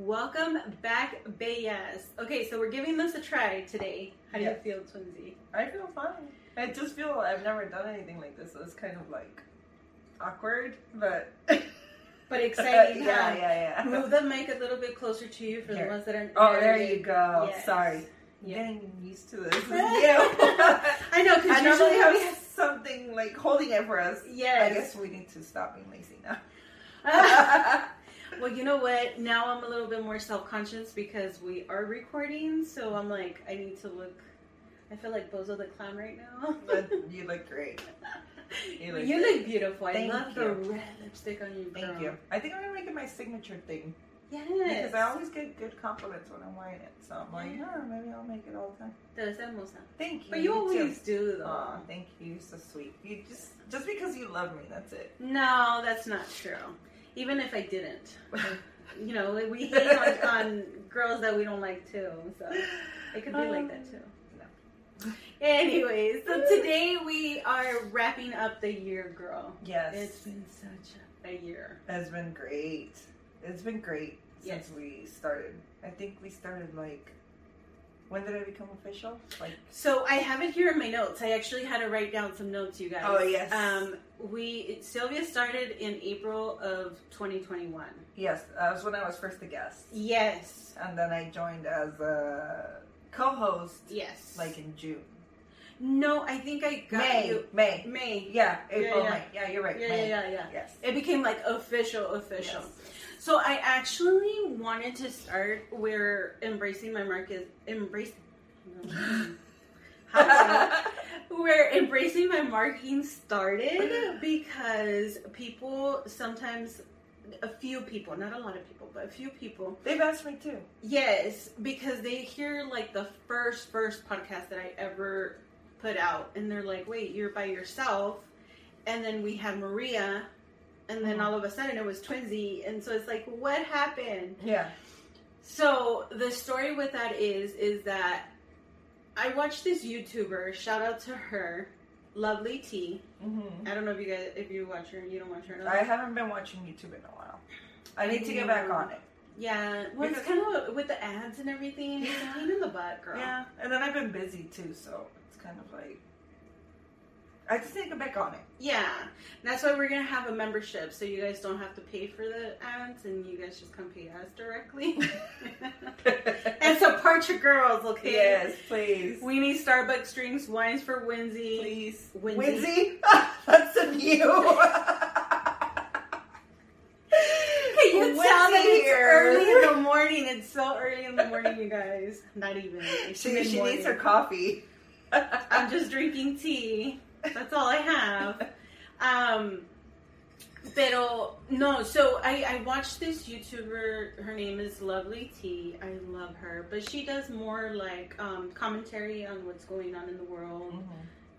Welcome back, Bellas. Okay, so we're giving this a try today. How do Yes. you feel, Twinsy? I feel fine. I just feel I've never done anything like this, so it's kind of like awkward, but But exciting, yeah, yeah, yeah. Move the mic a little bit closer to you for Here. the ones that are. Oh, there you go. Yes. Sorry. Yeah. Getting used to this. I know, because I normally usually have something like holding it for us. Yes. I guess we need to stop being lazy now. well, you know what? Now I'm a little bit more self conscious because we are recording, so I'm like, I need to look. I feel like Bozo the Clown right now. but you look great. You look You look beautiful. I Thank love the you. red lipstick on you. Thank girl. you. I think I'm gonna make it my signature thing Yes. because I always get good compliments when I'm wearing it. So I'm like, Yeah. oh, maybe I'll make it all the time. Te ves hermosa. Thank you. But you too. always do, though. Aw, thank you. You're so sweet. You just just because you love me, that's it. No, that's not true. Even if I didn't, you know, like, we hate on, on girls that we don't like too. So it could be like that too. No. Anyways, so today we are wrapping up the year, girl. Yes. It's been such a year. It's been great. It's been great since Yes. we started. I think we started like when did I become official? Like So I have it here in my notes. I actually had to write down some notes, you guys. Oh, yes. Um, we Sylvia started in April of 2021. yes, that was when I was first a guest, Yes. and then I joined as a co-host Yes. like in June, no, I think I got May, you. May. May. Yeah, April, yeah. May. Yeah, you're right. Yeah, May. yeah, yeah, yeah. Yes. It became like official, official. Yes. So I actually wanted to start where embracing my mark is embrace. Where embracing my marking started because people sometimes a few people not a lot of people but a few people They've asked me too. yes because they hear like the first first podcast that i ever put out and they're like wait you're by yourself and then we had maria and then Mhm. all of a sudden it was twinsy and so it's like what happened Yeah. so the story with that is is that I watched this YouTuber. Shout out to her, Lovely T. hmm I don't know if you guys if you watch her. You don't watch her. No? I haven't been watching YouTube in a while. I need to get back on it. yeah, well, it's kind of with the ads and everything. It's a pain in the butt, girl. Yeah, and then I've been busy too, so it's kind of like I just need to back on it. Yeah, that's why we're gonna have a membership, so you guys don't have to pay for the ads, and you guys just come pay us directly. and support your girls, okay? Yes, please. We need Starbucks drinks, wines for Winsy. Please. Winsy. That's a new. Hey, you sound like it's here. early in the morning. It's so early in the morning, you guys. Not even. She, she needs her coffee. I'm just drinking tea. That's all I have. Um, pero no. So I I watched this YouTuber. Her name is Lovely T. I love her, but she does more like um, commentary on what's going on in the world,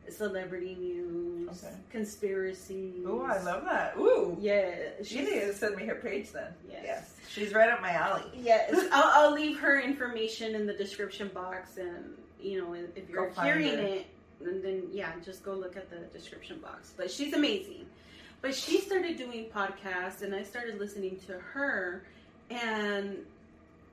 celebrity news, Okay. conspiracies. Ooh, I love that. Ooh. Yeah, She needs to send me her page then. Yes. She's right up my alley. Yes, I'll, I'll leave her information in the description box, and you know, if you're Go hearing it, and then yeah, just go look at the description box. But she's amazing. But she started doing podcasts, and I started listening to her, and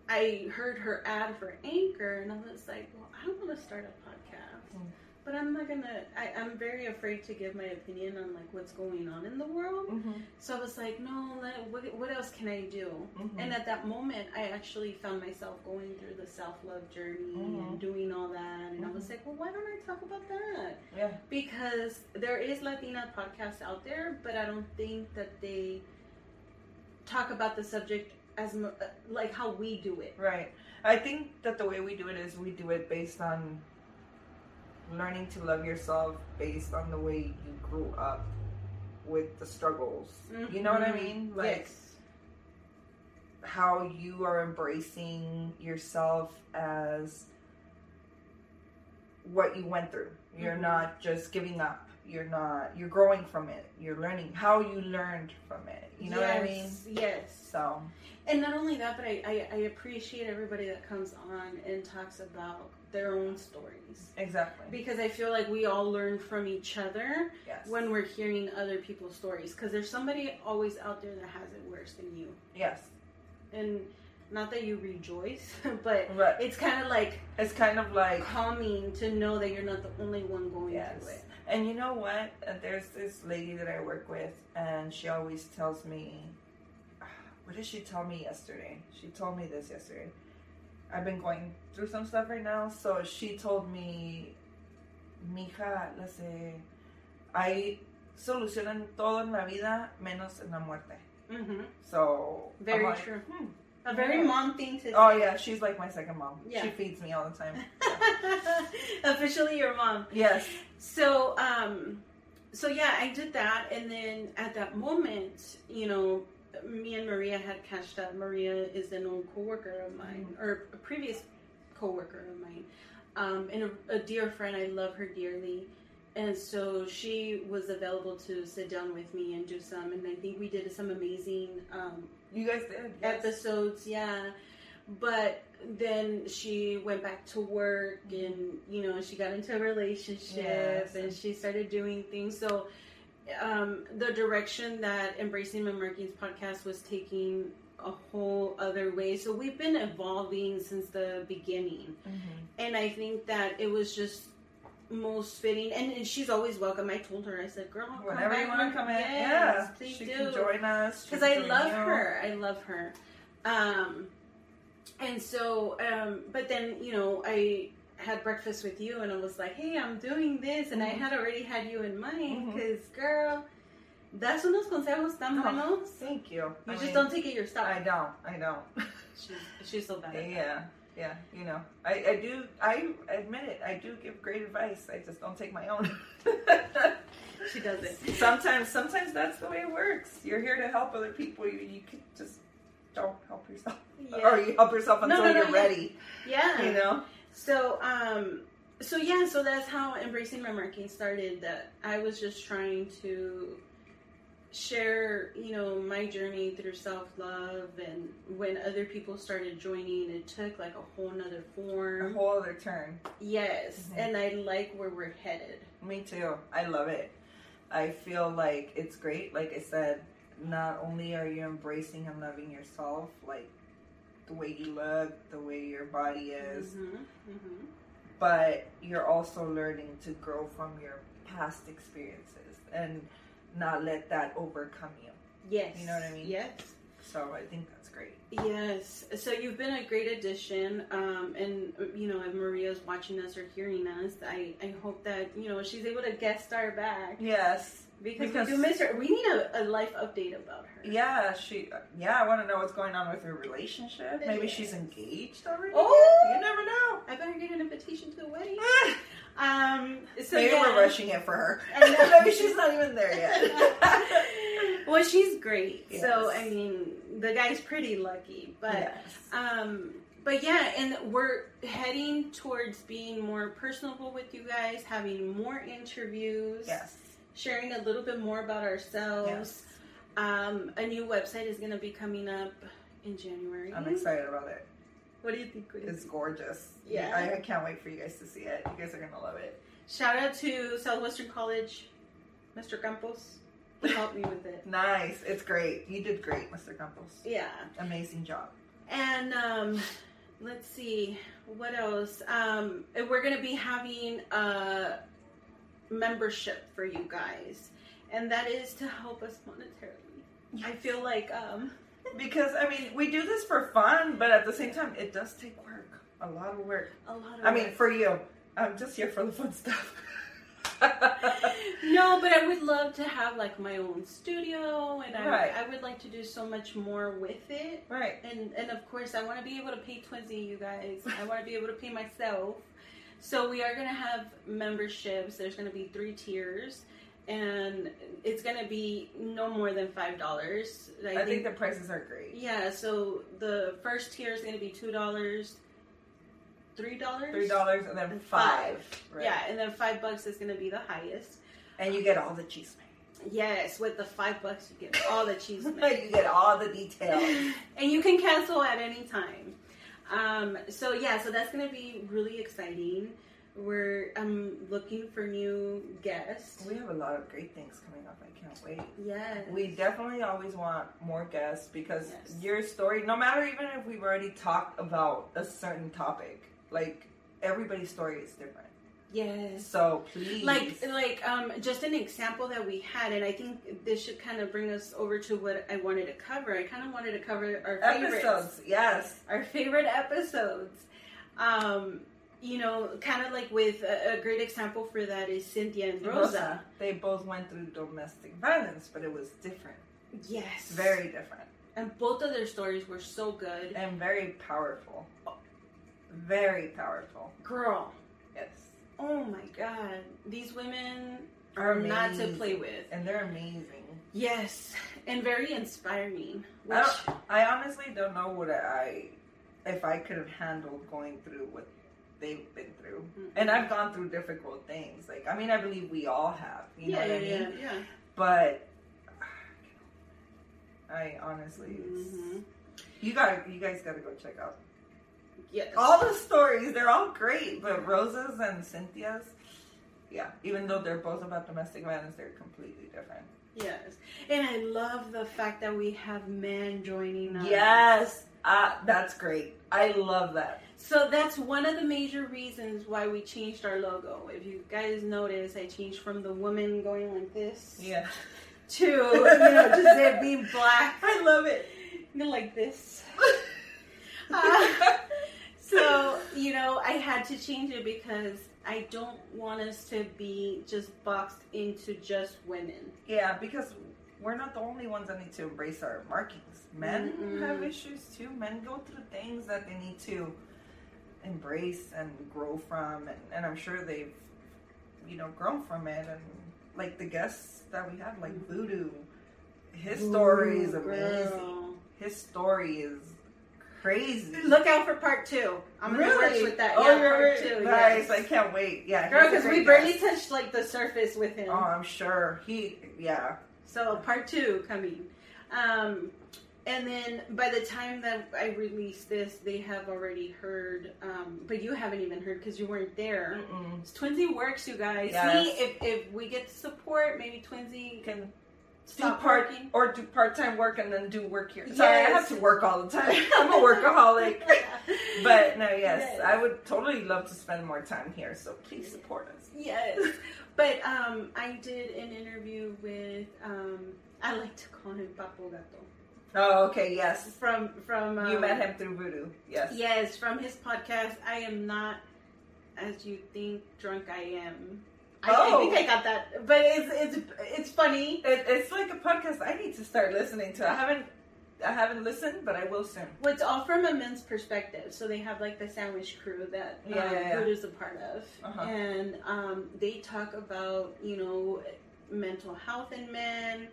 I heard her ad for Anchor, and I was like, well, I want to start a podcast. Mm. But I'm not gonna. I, I'm very afraid to give my opinion on like what's going on in the world. Mm-hmm. So I was like, no, let, what, what else can I do? Mhm. And at that moment, I actually found myself going through the self love journey Mhm. and doing all that. And I was Mhm. like, well, why don't I talk about that? Yeah. Because there is Latina podcasts out there, but I don't think that they talk about the subject as uh, like how we do it. Right. I think that the way we do it is we do it based on learning to love yourself based on the way you grew up with the struggles. You know what I Mhm. mean? Like yes. how you are embracing yourself as what you went through. You're Mhm. not just giving up. You're not you're growing from it. You're learning how you learned from it. You know what I mean? Yes, Yes. So And not only that, but I, I, I appreciate everybody that comes on and talks about their own stories. exactly. Because I feel like we all learn from each other Yes. when we're hearing other people's stories. Because there's somebody always out there that has it worse than you. yes. And not that you rejoice, but Right. it's kind of like It's kind of like calming to know that you're not the only one going Yes. through it. And you know what? Uh, There's this lady that I work with, and she always tells me, what did she tell me yesterday? She told me this yesterday. I've been going through some stuff right now, so she told me, mija, la sé, hay solucionan todo en la vida menos en la muerte. hmm So Very like, true. hmm. A very Yeah. mom thing to say. Oh yeah, she's like my second mom. Yeah. She feeds me all the time. Officially your mom. yes. So, um, so yeah, I did that, and then at that moment, you know, me and Maria had catched up. Maria is an old coworker of mine, or a previous coworker of mine, um, and a, a dear friend. I love her dearly, and so she was available to sit down with me and do some. And I think we did some amazing um, You guys did. Yes. episodes, yeah. But then she went back to work and, you know, she got into a relationship Yes. and she started doing things. So, um, the direction that Embracing My Markings podcast was taking a whole other way. So, we've been evolving since the beginning. Mhm. And I think that it was just most fitting. And, and she's always welcome. I told her, I said, girl, come Whenever you want to come in, Yes, yeah, please she do can join us. because I love you. her. I love her. Um, and so, um, but then you know, I had breakfast with you, and I was like, "Hey, I'm doing this," and I Mhm. had already had you in mind because, girl, das unos consejos tan Oh. Thank you. You I just mean, don't take it yourself. I don't. I don't. she's, she's so bad. Yeah, yeah. You know, I, I do. I admit it. I do give great advice. I just don't take my own. She does it. sometimes, sometimes that's the way it works. You're here to help other people. You, you can just don't help yourself, Yeah. or you help yourself No, until no, no, you're yeah. ready. yeah. You know. So, um, so yeah, so that's how embracing my marking started. That I was just trying to share, you know, my journey through self love, and when other people started joining, it took like a whole nother form, A whole other turn. Yes, Mhm. and I like where we're headed. Me too. I love it. I feel like it's great. Like I said, not only are you embracing and loving yourself, like the way you look, the way your body is, hmm hmm but you're also learning to grow from your past experiences and not let that overcome you. Yes, You know what I mean? Yes. So I think that's great. Yes. So you've been a great addition, um, and you know, if Maria's watching us or hearing us, I, I hope that you know she's able to guest star back Yes. Because, Because- we do miss her. We need a, a life update about her. Yeah, she. Yeah, I want to know what's going on with her relationship. Maybe Yes. she's engaged already. Oh! you never know. I better get an invitation to the wedding. Um. So Maybe yeah. we're rushing it for her. Maybe she's not even there yet. well, she's great. So I mean, the guy's pretty lucky, but. yes. Um, but yeah, and we're heading towards being more personable with you guys, having more interviews, Yes. Sharing a little bit more about ourselves. Yes. Um, a new website is going to be coming up in January. I'm excited about it. What do you think? Do you It's think? gorgeous. Yeah. I, can't wait for you guys to see it. You guys are gonna love it. Shout out to Southwestern College, Mr. Campos. He helped me with it. Nice. It's great. You did great, Mr. Campos. Yeah. Amazing job. And um, let's see what else. Um, we're gonna be having a membership for you guys, and that is to help us monetarily. I feel like um, Because I mean, we do this for fun, but at the same time, it does take work. A lot of work. a lot of. I mean, for you. I'm just here for the fun stuff. no, but I would love to have like my own studio, and I, Right. I would like to do so much more with it. right. And and of course, I want to be able to pay Twinsy, you guys. I want to be able to pay myself. So we are gonna have memberships. There's gonna be three tiers, and it's gonna be no more than five dollars. I, think, the prices are great. yeah. So the first tier is gonna be two dollars, three dollars, Three dollars and then And five. Right. Yeah, and then five bucks is gonna be the highest. And you get all the cheese. Yes, with the five bucks you get all the cheese. you get all the details. and you can cancel at any time. Um, so yeah, so that's gonna be really exciting. We're I'm looking for new guests. We have a lot of great things coming up. I can't wait. Yes. We definitely always want more guests because Yes. your story, no matter even if we've already talked about a certain topic, like everybody's story is different. Yes. So please, Like like um just an example that we had and I think this should kind of bring us over to what I wanted to cover. I kind of wanted to cover our favorites. episodes, yes, our favorite episodes. Um, you know, kind of like with a, a great example for that is Cynthia and Rosa. They both went through domestic violence, but it was different, Yes, very different, And both of their stories were so good. and very powerful. Very powerful. Girl, oh my God, these women are not to play with. and they're amazing. Yes, and very inspiring. I, Which, don't, I honestly don't know what I, if I could have handled going through what they've been through. And I've gone through difficult things. Like, I mean, I believe we all have. You know yeah, what I yeah, mean? yeah, yeah. But I honestly, it's, Mhm. you got, you guys got to go check out Yes. all the stories. They're all great, but Rosa's and Cynthia's, yeah. Even though they're both about domestic violence, they're completely different. Yes, and I love the fact that we have men joining us. Yes, uh, that's great. I love that. So that's one of the major reasons why we changed our logo. If you guys notice, I changed from the woman going like this Yeah, to you know just it being black, I love it. you know, like this. Uh, so you know, I had to change it because I don't want us to be just boxed into just women. Yeah, because we're not the only ones that need to embrace our markings. Men Mm-mm. have issues too. Men go through things that they need to embrace and grow from, and, and I'm sure they've, you know, grown from it. And like the guests that we had, like Voodoo, his story is amazing. girl. His story is crazy. Look out for part two. I'm gonna really? with that. Oh, yeah, part two. Nice. yes. I can't wait. Yeah, Girl, because we barely guest. touched like the surface with him. Oh, I'm sure he. Yeah. So part two coming. Um, and then by the time that I release this, they have already heard. Um, but you haven't even heard because you weren't there. Mm-mm. It's Twinsy works, you guys. Yes. See if if we get support, maybe Twinsy Can do stop part working. or do part time work and then do work here. Sorry, I have to work all the time. I'm a workaholic. But no, yes, Yes. I would totally love to spend more time here. So please support us. Yes. But um, I did an interview with um, I like to call him Papo Gato Oh, okay, yes. from from um, You met him through Voodoo. Yes. Yes, from his podcast. I am not as you think drunk I am. I, I Oh. think I got that, but it's it's it's funny. It, it's like a podcast I need to start listening to. I haven't I haven't listened, but I will soon. Well, it's all from a men's perspective. So they have like the sandwich crew that um, Yeah, yeah, yeah. Voodoo's a part of, Uh-huh. and um, they talk about you know mental health in men.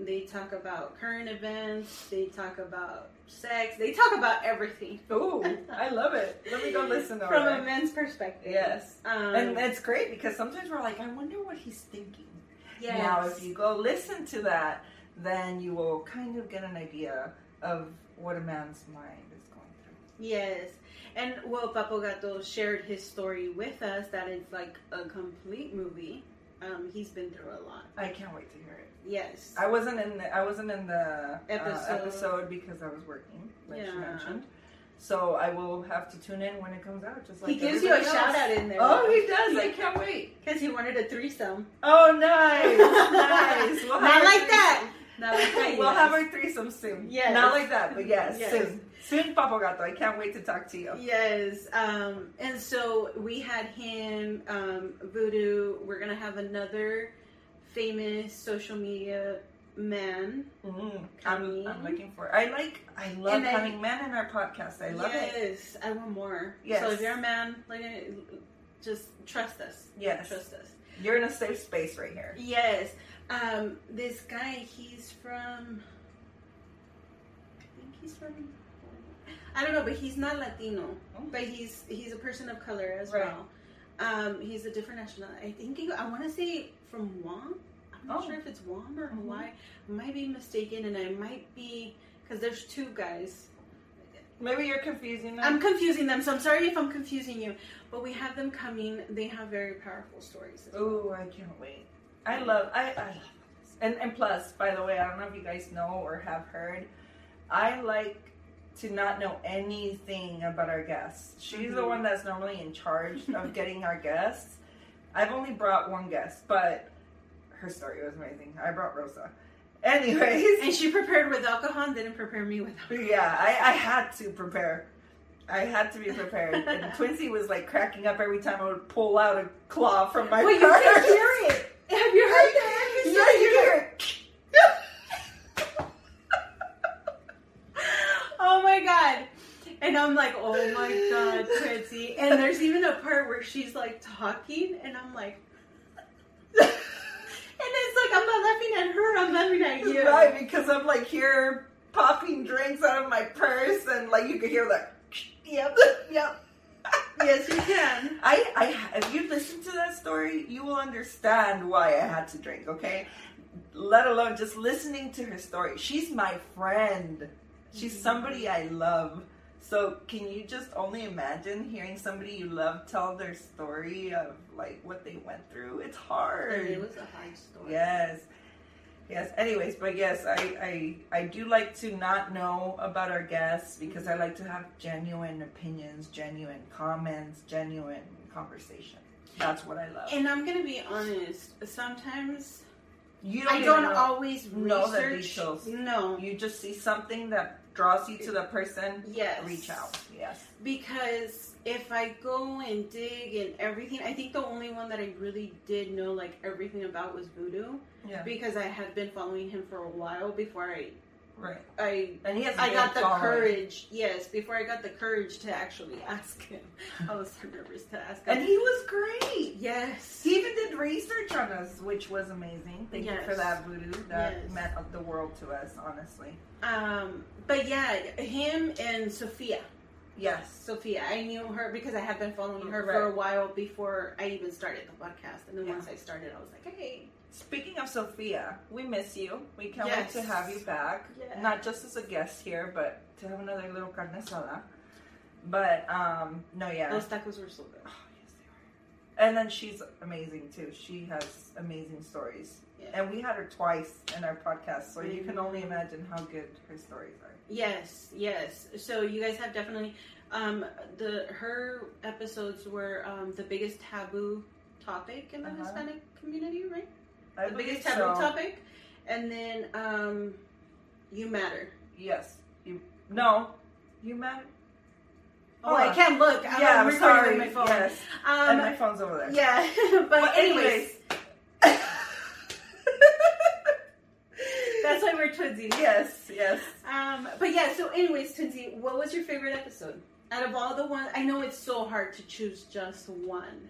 They talk about current events. They talk about sex. They talk about everything Ooh, I love it. Let me go listen to from a men's perspective. Yes. um, And that's great because sometimes we're like, I wonder what he's thinking. yes. Now, if you go listen to that, then you will kind of get an idea of what a man's mind is going through. Yes. And well, Papo Gato shared his story with us that it's like a complete movie. Um, he's been through a lot. I can't wait to hear it. Yes. I wasn't in the I wasn't in the Episode. episode, uh, episode because I was working, like she mentioned. So I will have to tune in when it comes out. Just like he gives you a everybody shout out in there. Oh, he does! I can't wait. Because he wanted a threesome. Oh, nice, nice. We'll Not like that. Not like that. we'll yes. have our threesome soon. Yes. Not like that, but yes, Yes. soon. Soon, Papo Gato. I can't wait to talk to you. Yes. Um, and so we had him, um, Voodoo. We're going to have another famous social media man. Mm, Coming. I'm, I'm looking for. I like. I love And having men in our podcast. I love it. yes. I want more. Yes. So if you're a man, like, just trust us. Yes, Trust us. you're in a safe space right here. Yes. Um, this guy, he's from. I think he's from. I don't know, but he's not Latino. Oh. But he's he's a person of color as Right. well. Um, he's a different national. I think he, I want to say from Guam. I'm not Oh. sure if it's Guam or Mhm. Hawaii. I might be mistaken, and I might be because there's two guys. Maybe you're confusing them. I'm confusing them, so I'm sorry if I'm confusing you. But we have them coming. They have very powerful stories. Oh, well. I can't wait. I love I, I love this. And and plus, by the way, I don't know if you guys know or have heard, I like to not know anything about our guests. She's the Mhm. one that's normally in charge of getting our guests. I've only brought one guest, but her story was amazing. I brought Rosa. Anyways, And she prepared with alcohol and didn't prepare me with alcohol. yeah, I, I had to prepare. I had to be prepared. And Twinsy was like cracking up every time I would pull out a claw from my you purse. can hear it. Have you heard that episode? Yeah, you hear it. Oh my god. And I'm like, oh my god, Twinsy. And there's even a part where she's like talking, and I'm like, and it's like I'm not laughing at her, I'm laughing at you. Right, because I'm like here popping drinks out of my purse, and like you can hear that. Yep, yep. Yes, you can. I, I, if you listen to that story, you will understand why I had to drink. Okay, let alone just listening to her story. She's my friend. She's mm-hmm. somebody I love. So can you just only imagine hearing somebody you love tell their story of like what they went through? It's hard. It was a hard story. Yes. Yes. Anyways, but yes, I, I I do like to not know about our guests because I like to have genuine opinions, genuine comments, genuine conversation. That's what I love. And I'm gonna be honest. Sometimes you I don't know. always know the research. details. No. You just see something that draws you to the person. Yes. Reach out. Yes. because if I go and dig and everything, I think the only one that I really did know like everything about was Voodoo Yeah. because I had been following him for a while before I Right. I And he has. I got the following. courage. Yes, before I got the courage to actually ask him, I was so nervous to ask him. And he was great. yes, He even did research on us, which was amazing. Thank you for that, Voodoo. That Yes. meant the world to us, honestly. um, but yeah, him and Sophia. Yes. Sophia, I knew her because I had been following her Right. for a while before I even started the podcast. And then Yeah. once I started, I was like, hey, Speaking of Sophia, we miss you. We can't Yes. wait to have you back. Yeah. Not just as a guest here, but to have another little carne asada. But um, no, yeah. those tacos were so good. Oh, yes, they are. And then she's amazing too. She has amazing stories. Yeah. And we had her twice in our podcast, so you can Mhm. only imagine how good her stories are. Yes, yes. So you guys have definitely um, the her episodes were um, the biggest taboo topic in the Uh-huh. Hispanic community, right? I the biggest taboo so. topic, and then um, you matter. Yes. You no. You matter. Oh, Hold I can't look. I'm yeah, I'm sorry. my phone. Yes. Um, and my phone's over there. yeah, but Well, anyways, that's why we're twinsy. yes, yes. Um, but yeah, so anyways, Twinsy, what was your favorite episode? Out of all the ones, I know it's so hard to choose just one.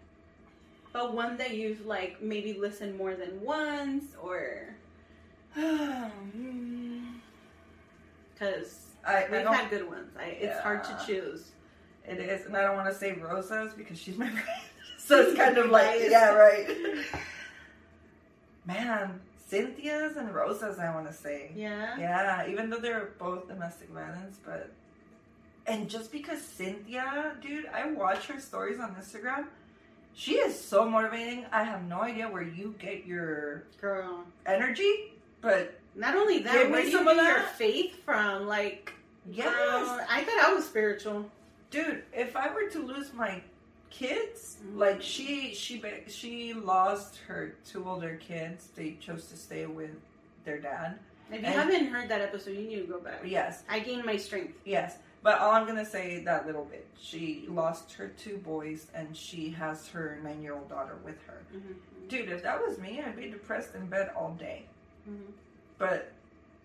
But one that you've like maybe listened more than once or hmm. because I, I we've had good ones. I, it's hard to choose. it is, and I don't want to say Rosa's because she's my friend. so it's kind of like, yeah, right. Man, Cynthia's and Rosa's, I want to say. Yeah. Yeah, even though they're both domestic violence, but and just because Cynthia, dude, I watch her stories on Instagram. She is so motivating. I have no idea where you get your Girl. energy, but Not only that, Give where do you get your faith from? Like, yes, girl, I thought I was spiritual. dude. If I were to lose my kids, Mhm. like she, she, she lost her two older kids. They chose to stay with their dad. If you And- haven't heard that episode, you need to go back. Yes, I gained my strength. Yes, but all I'm gonna say that little bit. She lost her two boys, and she has her nine-year-old daughter with her. Mm-hmm. Dude, if that was me, I'd be depressed in bed all day. Mhm. But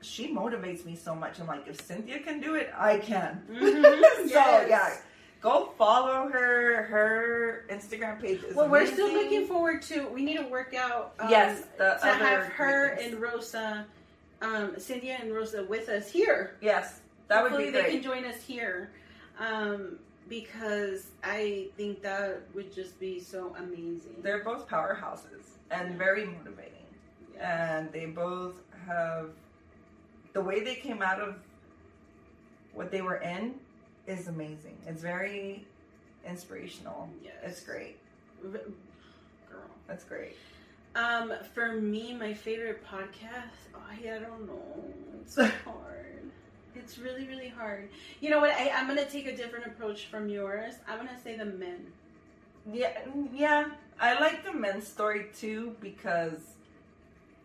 she motivates me so much. I'm like, if Cynthia can do it, I can. Mhm. so Yes. yeah, go follow her. Her Instagram page is. Well, we're still looking forward to. We need to work out. Um, Yes, to have her great things. and Rosa, um, Cynthia and Rosa with us here. Yes, that would be they can join us here, um, because I think that would just be so amazing. They're both powerhouses and very motivating. Yeah. and they both have the way they came out of what they were in is amazing. It's very inspirational. Yes. It's great. Girl. That's great. Um, for me, my favorite podcast, I, I don't know. It's so hard. It's really, really hard. You know what? I, I'm gonna take a different approach from yours. I'm gonna say the men. Yeah, yeah. I like the men's story too because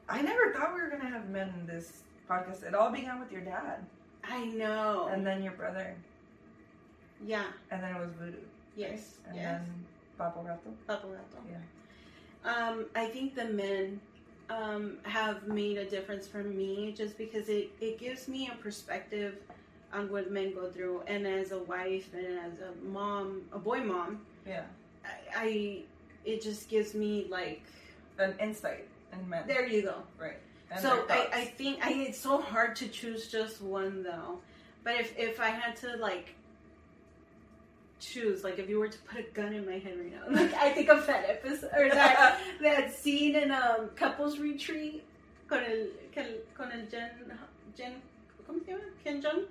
I never thought we were gonna have men in this podcast. It all began with your dad, I know. and then your brother, yeah. and then it was Voodoo. Yes. right? And yes. then Papo Gato. Papo Gato. Yeah. Um, I think the men um, have made a difference for me just because it, it gives me a perspective on what men go through. And as a wife and as a mom, a boy mom, Yeah. I, I it just gives me like An insight in men. there you go. Right. And so I. I think I, it's so hard to choose just one though. But if if I had to like choose, like if you were to put a gun in my head right now, like I think of that episode or that that scene in um couples retreat con el con, el Jen Jen ¿cómo se llama? Ken Jeong?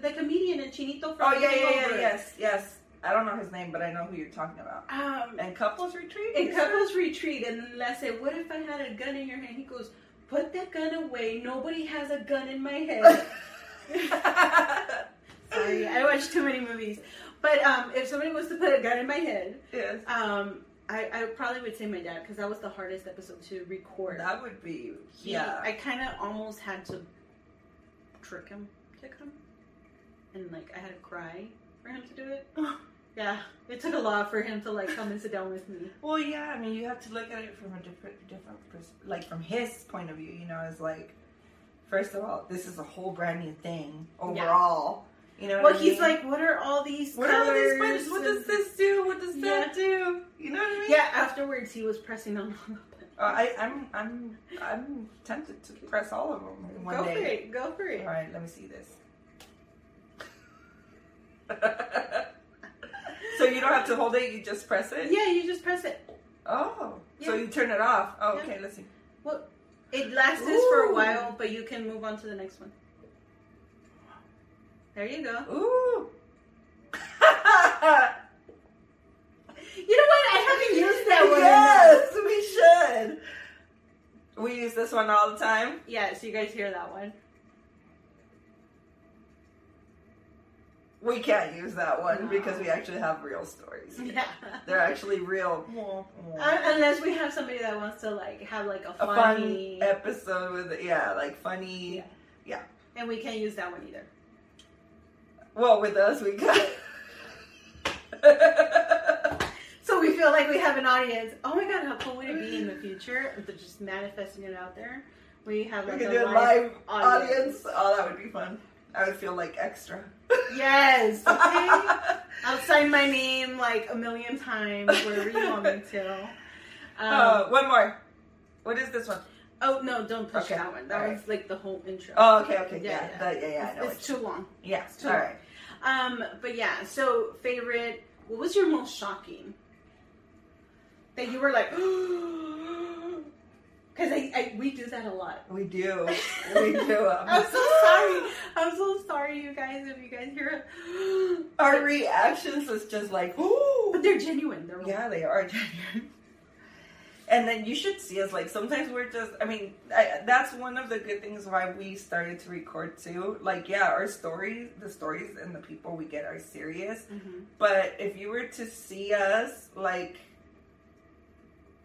The comedian and Chinito from Oh yeah, yeah, yeah, yes, yes. I don't know his name, but I know who you're talking about. Um, And couples retreat. said? couples retreat, and then I said, "What if I had a gun in your hand?" He goes, "Put that gun away. Nobody has a gun in my head." Sorry, I watch too many movies. But um, if somebody was to put a gun in my head, yes. um, I, I probably would say my dad because that was the hardest episode to record. That would be He- yeah. I kind of almost had to trick him to come, and like I had to cry for him to do it. Yeah, it took a lot for him to like come and sit down with me. Well, yeah. I mean, you have to look at it from a different, different, pers- like from his point of view. You know, it's like, first of all, this is a whole brand new thing overall. You know. Well, what I he's mean? like, "What are all these what are colors?" these buttons? What does this do? What does that do? You know what I mean? Yeah. Afterwards, he was pressing on all the buttons. Uh, I, I'm, I'm, I'm tempted to press all of them one Go day. for it. Go for it. All right, let me see this. so you don't have to hold it; you just press it. Yeah, you just press it. Oh, so you turn it off. Oh, Yeah. okay. Let's see. It lasts for a while, but you can move on to the next one. There you go. Ooh. You know what? I haven't used that one. yes, we should. We use this one all the time. Yes, Yeah, so you guys hear that one. We can't use that one No. because we actually have real stories. Yeah. They're actually real. Un- Unless we have somebody that wants to like have like a a fun funny, episode with yeah, like funny. Yeah. And we can't use that one either. Well, with us we got. So we feel like we have an audience. Oh my god, how cool would it be in the future? They're just manifesting it out there. We have we like could a do a live, live audience. audience. Oh, that would be fun. I would feel like extra. Yes. Okay. I'll sign my name like a million times wherever you want me to. Um, Uh, one more. What is this one? oh no, don't push okay. that one. That All was like the whole intro. Oh, okay, okay, Yeah, yeah, yeah. yeah, yeah. I know. it's, it's too long. yeah, too all long. right. Um, but yeah. So favorite. What was your most shocking? That you were like, because I, I we do that a lot. We do, we do. I'm so sorry. I'm so sorry, you guys. If you guys hear it, Our reactions was just like, ooh. but they're genuine. They're Yeah, they are genuine. And then you should see us like sometimes we're just. I mean, I, that's one of the good things why we started to record too. Like, yeah, our stories, the stories and the people we get are serious. Mhm. But if you were to see us, like,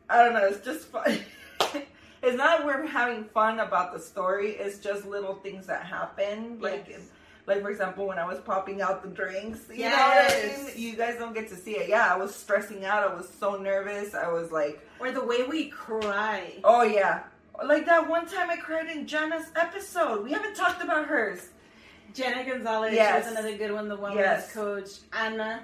I don't know, it's just fun. it's not we're having fun about the story. It's just little things that happen. Like, Yes. Like for example, when I was popping out the drinks, you know what I Yes. mean? You guys don't get to see it. Yeah, I was stressing out. I was so nervous. I was like, Or the way we cry. oh yeah. Like that one time I cried in Jenna's episode. We haven't talked about hers. Jenna Gonzalez Yes. was another good one. The wellness Yes. coach Anna,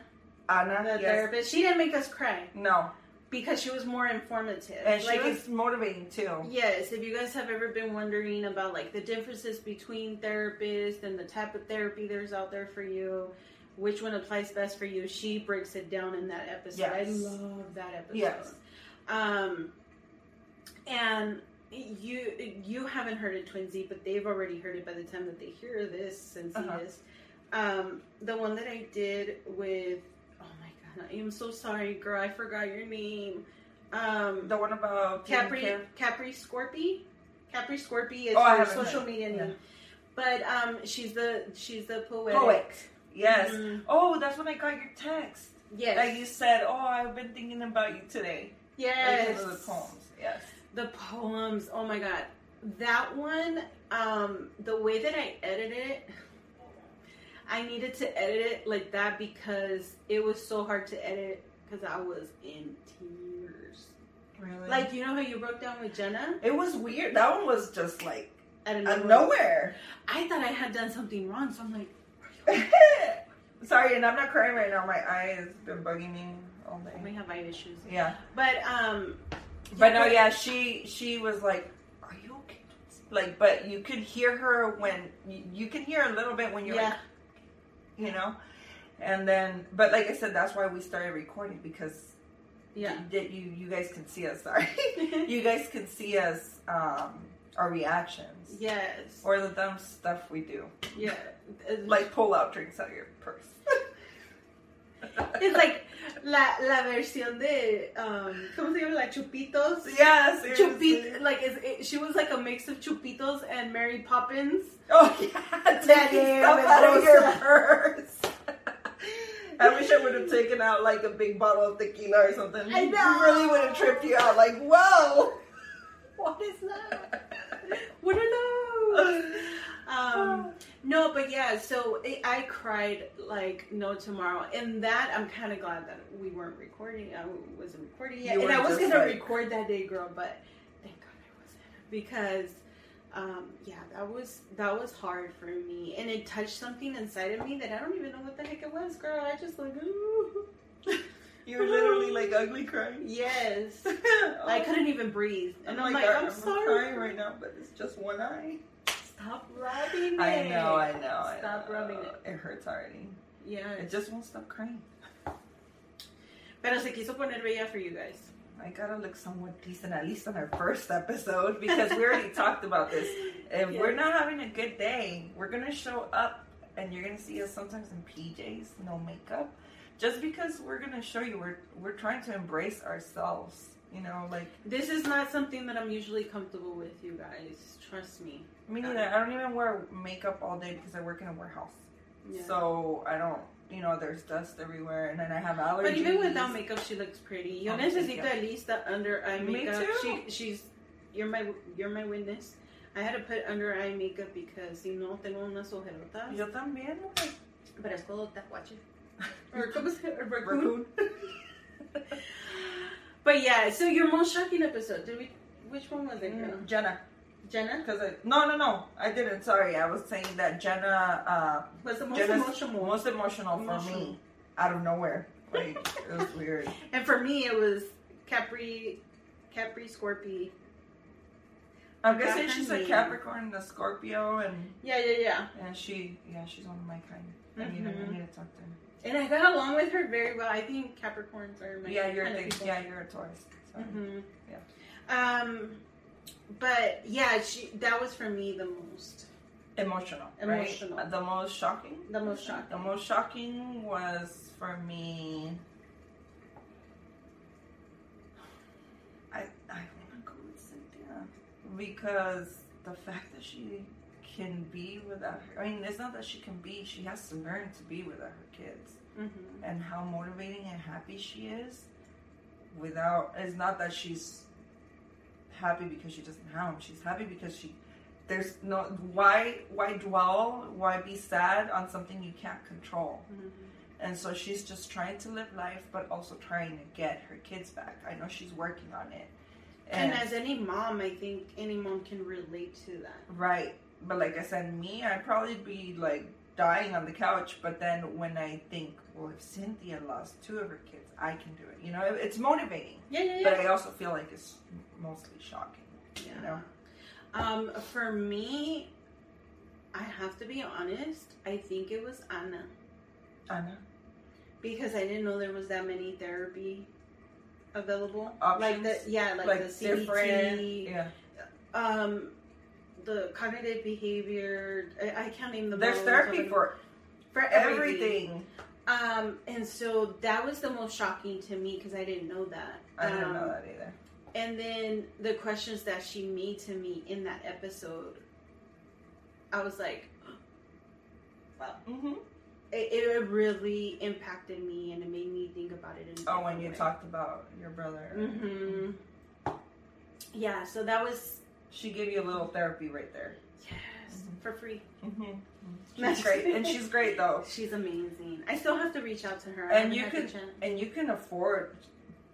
Anna, the yes. therapist. She didn't make us cry No. Because she was more informative. And she like was if, motivating too. yes, if you guys have ever been wondering about like the differences between therapists and the type of therapy there's out there for you, which one applies best for you, she breaks it down in that episode. I love that episode. Yes. Um, and you you haven't heard it, Twinsy, but they've already heard it by the time that they hear this and see Uh-huh. this. Um, the one that I did with I am so sorry, girl. I forgot your name. Um, The one about Capri Capri Scorpy. Capri Scorpy is Oh, her social heard. media Yeah. name. But um, she's the she's the poetic. poet. Yes. Mhm. Oh, that's when I got your text. Yes. That you said, "Oh, I've been thinking about you today." yes. Like, the poems. Yes. The poems. Oh my god. That one, um, the way that I edited it, I needed to edit it like that because it was so hard to edit because I was in tears. Really? Like you know how you broke down with Jenna it was weird. That one was just like out of out of nowhere. nowhere. I thought I had done something wrong, so I'm like, Sorry, and I'm not crying right now. My eye has been bugging me all day. we have eye issues. Yeah. But um, But no, yeah, she she was like, "Are you okay?" Like, but you could hear her when you, you can hear a little bit when you're yeah, like, you know, and then, but like I said, that's why we started recording because yeah. that you you guys can see us. Sorry, you guys can see us um our reactions yes. or the dumb stuff we do, yeah. like pull out drinks out of your purse. it's like la, la versión de um, ¿cómo se llama? La Chupitos. yeah, seriously. Chupit, like it, she was like a mix of Chupitos and Mary Poppins. Oh yeah, taking stuff out of your purse. I wish I would have taken out like a big bottle of tequila or something. I know. really would have tripped you out. Like, whoa. What is that? What are those? Um, no, but yeah. So it, I cried like no tomorrow, and that I'm kind of glad that we weren't recording. I wasn't recording yet, You and I was just gonna record that day, girl. But thank God I wasn't because. Um, yeah, that was that was hard for me, and it touched something inside of me that I don't even know what the heck it was, girl. I just like, ooh. you were literally like ugly crying. yes, Oh. I couldn't even breathe, and I'm like, I'm sorry. crying right now, but it's just one eye. Stop rubbing it. I know, I know. I Stop know. rubbing it. It hurts already. Yeah. It just won't stop crying. Pero se quiso poner bella for you guys. I gotta look somewhat decent, at least on our first episode, because we already talked about this. If Yeah. we're not having a good day, we're gonna show up and you're gonna see us sometimes in PJs, no makeup. Just because we're gonna show you we're we're trying to embrace ourselves. You know, like This is not something that I'm usually comfortable with, you guys. Trust me. me neither. I don't even wear makeup all day because I work in a warehouse. Yeah. So I don't you know, there's dust everywhere and then I have allergies. but even without makeup, she looks pretty. Yo Oh, necesito at least the under eye makeup. Me too. She, she's you're my you're my witness. I had to put under eye makeup because si no tengo unas ojerotas. Yo también. Parezco tacuache. Or ¿cómo se raccoon. But yeah, so your most shocking episode. Did we? Which one was it, girl? Mm, Jenna. Jenna Because no no no I didn't sorry I was saying that Jenna uh was the most Jenna's emotional. most emotional for Emotional. me out of nowhere like it was weird And for me, it was Capri, Capri Scorpio. I'm guessing she's a Capricorn and a Scorpio and Yeah, yeah, yeah. and she yeah she's one of my kind I need. I need to talk to her And I got along with her very well. I think Capricorns are my yeah you're kind a of people. yeah you're a Taurus so. hmm Yeah. Um, but yeah, she that was for me the most. emotional Emotional. right? the most shocking The most shocking. the most shocking was for me I I want to go with Cynthia because the fact that she can be without her I mean it's not that she can be she has to learn to be without her kids Mm-hmm. and how motivating and happy she is without it's not that she's happy because she doesn't have them she's happy because she there's no why why dwell why be sad on something you can't control Mm-hmm. and so she's just trying to live life but also trying to get her kids back i know she's working on it And as any mom, I think any mom can relate to that. right but like i said me i'd probably be like dying on the couch but then when i think well if cynthia lost two of her kids i can do it you know it's motivating Yeah, yeah, but I also feel like it's mostly shocking. Yeah. You know, Um, for me, I have to be honest. I think it was Anna Anna. because I didn't know there was that many therapy available. Options? Like the yeah, like, Like, the CBT, different. Yeah, um, the cognitive behavior. I, I can't name the. there's therapy for for everything. everything. Um, and so that was the most shocking to me because I didn't know that. I didn't Um, know that either. And then the questions that she made to me in that episode, I was like, wow. hmm It, it really impacted me and it made me think about it. In Oh, when different you talked about your brother, Mm-hmm. Yeah, so that was she gave you a little therapy right there. yes Mhm. for free. Mm-hmm. She's great, and she's great though. She's amazing. I still have to reach out to her. And you had can- chance. And you can afford.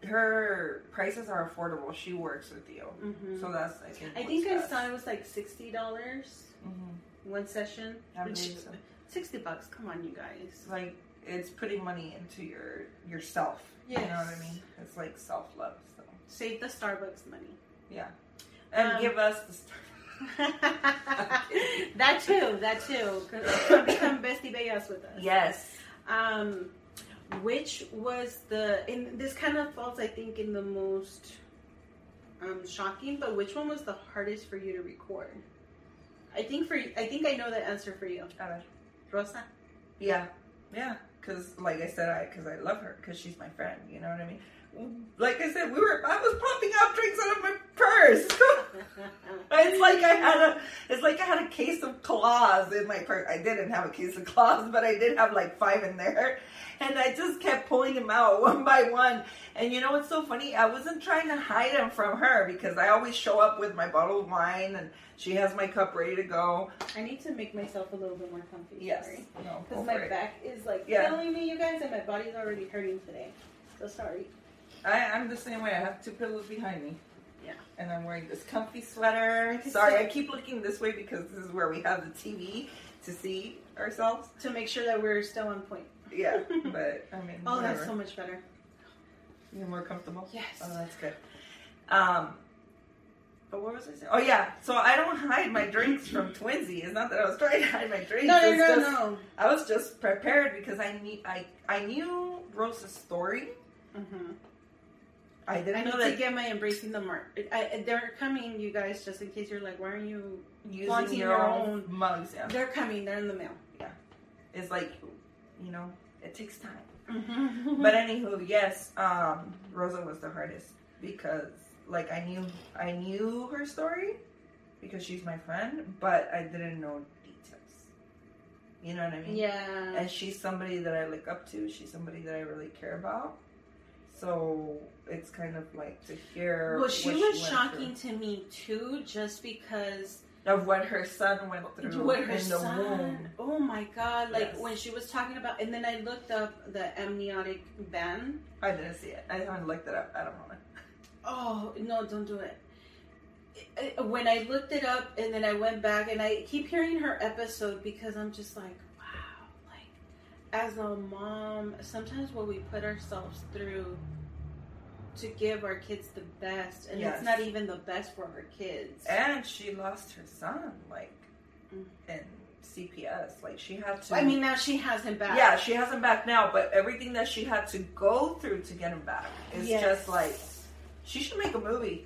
Her prices are affordable. She works with you, Mhm. so that's I think. I think what's I best. saw it was like sixty dollars Mhm. one session. I Which- so. Sixty bucks. Come on, you guys. Like it's putting money into your yourself. You know what I mean? It's like self love. So Save the Starbucks money. yeah, and Um, give us the. That too. That too. Come become bestie bellas with us. yes. Um, which was the and this kind of falls, I think, in the most um, shocking. But which one was the hardest for you to record? I think for I think I know the answer for you, Uh, Rosa. Yeah, yeah. Because, like I said, I because I love her because she's my friend. You know what I mean? Like I said, we were. I was popping out drinks out of my purse. it's like I had a. It's like I had a case of claws in my purse. I didn't have a case of claws, but I did have like five in there, and I just kept pulling them out one by one. And you know what's so funny? I wasn't trying to hide them from her because I always show up with my bottle of wine, and she has my cup ready to go. I need to make myself a little bit more comfy. Yes. Sorry. No, Because my it. back is like Yeah. killing me, you guys, and my body's already hurting today. So sorry. I, I'm the same way. I have two pillows behind me. Yeah. And I'm wearing this comfy sweater. Sorry, I keep looking this way because this is where we have the TV to see ourselves. To make sure that we're still on point. Yeah, but I mean, Oh, whatever. that's so much better. You're more comfortable. Yes. Oh, that's good. Um, but what was I saying? Oh yeah, so I don't hide my drinks from Twinsy. It's not that I was trying to hide my drinks. No, no, just, no. I was just prepared because I need I I knew Rose's story. hmm I I didn't need know to get my embracing the mark. I, they're coming, you guys, just in case you're like, why are you? using your, your own, own- mugs. Yeah. They're coming. They're in the mail. Yeah, it's like, you know, it takes time. Mm-hmm. But anywho, yes, um, Rosa was the hardest because like I knew I knew her story because she's my friend, but I didn't know details. You know what I mean? yeah. And she's somebody that I look up to. She's somebody that I really care about. So it's kind of like to hear. Well, she what was went shocking to me too, just because of what her son went through with her in the son. womb. Oh my god! Like Yes. when she was talking about, and then I looked up the amniotic band. I didn't see it. I haven't looked it up. I don't know. Oh no! Don't do it. When I looked it up and then I went back and I keep hearing her episode because I'm just like as a mom, sometimes what we put ourselves through to give our kids the best, and Yes. it's not even the best for our kids. And she lost her son, like Mm. in CPS. Like she had to. I mean, now she has him back. yeah, she has him back now, but everything that she had to go through to get him back is Yes. just like she should make a movie.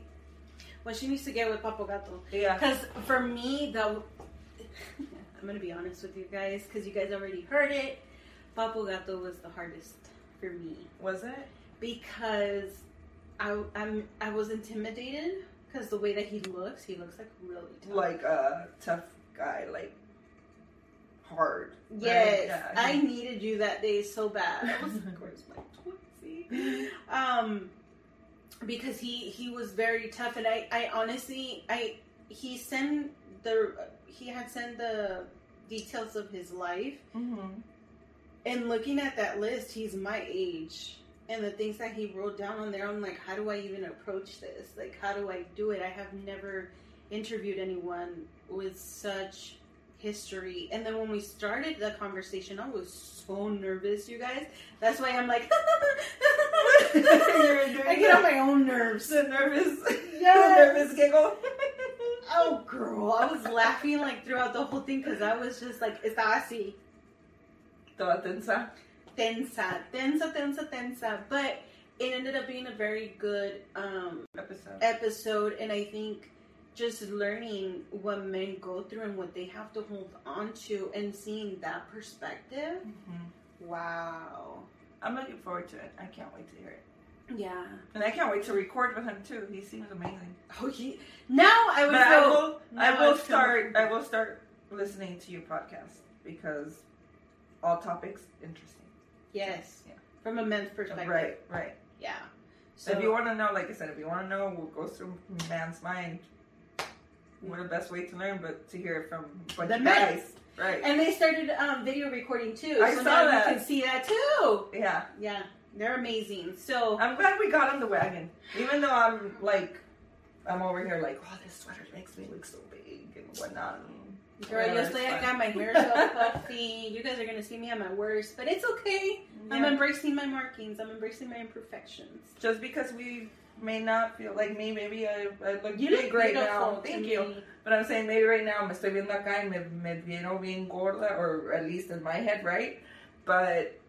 Well, she needs to get with Papo Gato. Yeah. Because for me, the I'm gonna be honest with you guys, because you guys already heard it. Papo Gato was the hardest for me Was it? because I I'm I was intimidated because the way that he looks, he looks like really tough. Like a tough guy, like hard. right? yes, Yeah, I needed you that day so bad. I was like, "Where's my Twinsy?" Um, because he he was very tough, and I I honestly I he sent the he had sent the details of his life Mhm. And looking at that list he's my age. And the things that he wrote down on there i'm like how do i even approach this? Like how do i do it? I have never interviewed anyone with such history. And then when we started the conversation i was so nervous you guys. That's why i'm like You were doing i get on my own nerves. The nervous, Yes. nervous giggle. oh girl i was laughing like throughout the whole thing because i was just like estaba así Toda tensa. tensa, tensa, tensa, tensa. But it ended up being a very good um, Episode. episode, and I think just learning what men go through and what they have to hold on to and seeing that perspective. Mhm. Wow. I'm looking forward to it. I can't wait to hear it. Yeah. And I can't wait to record with him too. He seems amazing. Oh, he, now I But I will I will feel- start I will start listening to your podcast because all topics interesting. Yes. Yeah. From a men's perspective. Right, right. Yeah. So if you want to know, like I said, if you want to know what goes through a man's mind, what the best way to learn, but to hear it from a The guys, right? And they started um, video recording too. I so saw that. you can see that too. yeah, Yeah, they're amazing. So I'm glad we got on the wagon, even though I'm like, I'm over here like, oh, this sweater makes me look so big and whatnot. and girl, it's estoy fine. my hair's so puffy. You guys are gonna see me at my worst, but it's okay. I'm embracing my markings. I'm embracing my imperfections. Just because we may not feel like me, maybe I, I look You big look right now. Thank me. you. But I'm saying maybe right now me estoy viendo acá y me, me vieron bien gorda, or at least in my head, right? But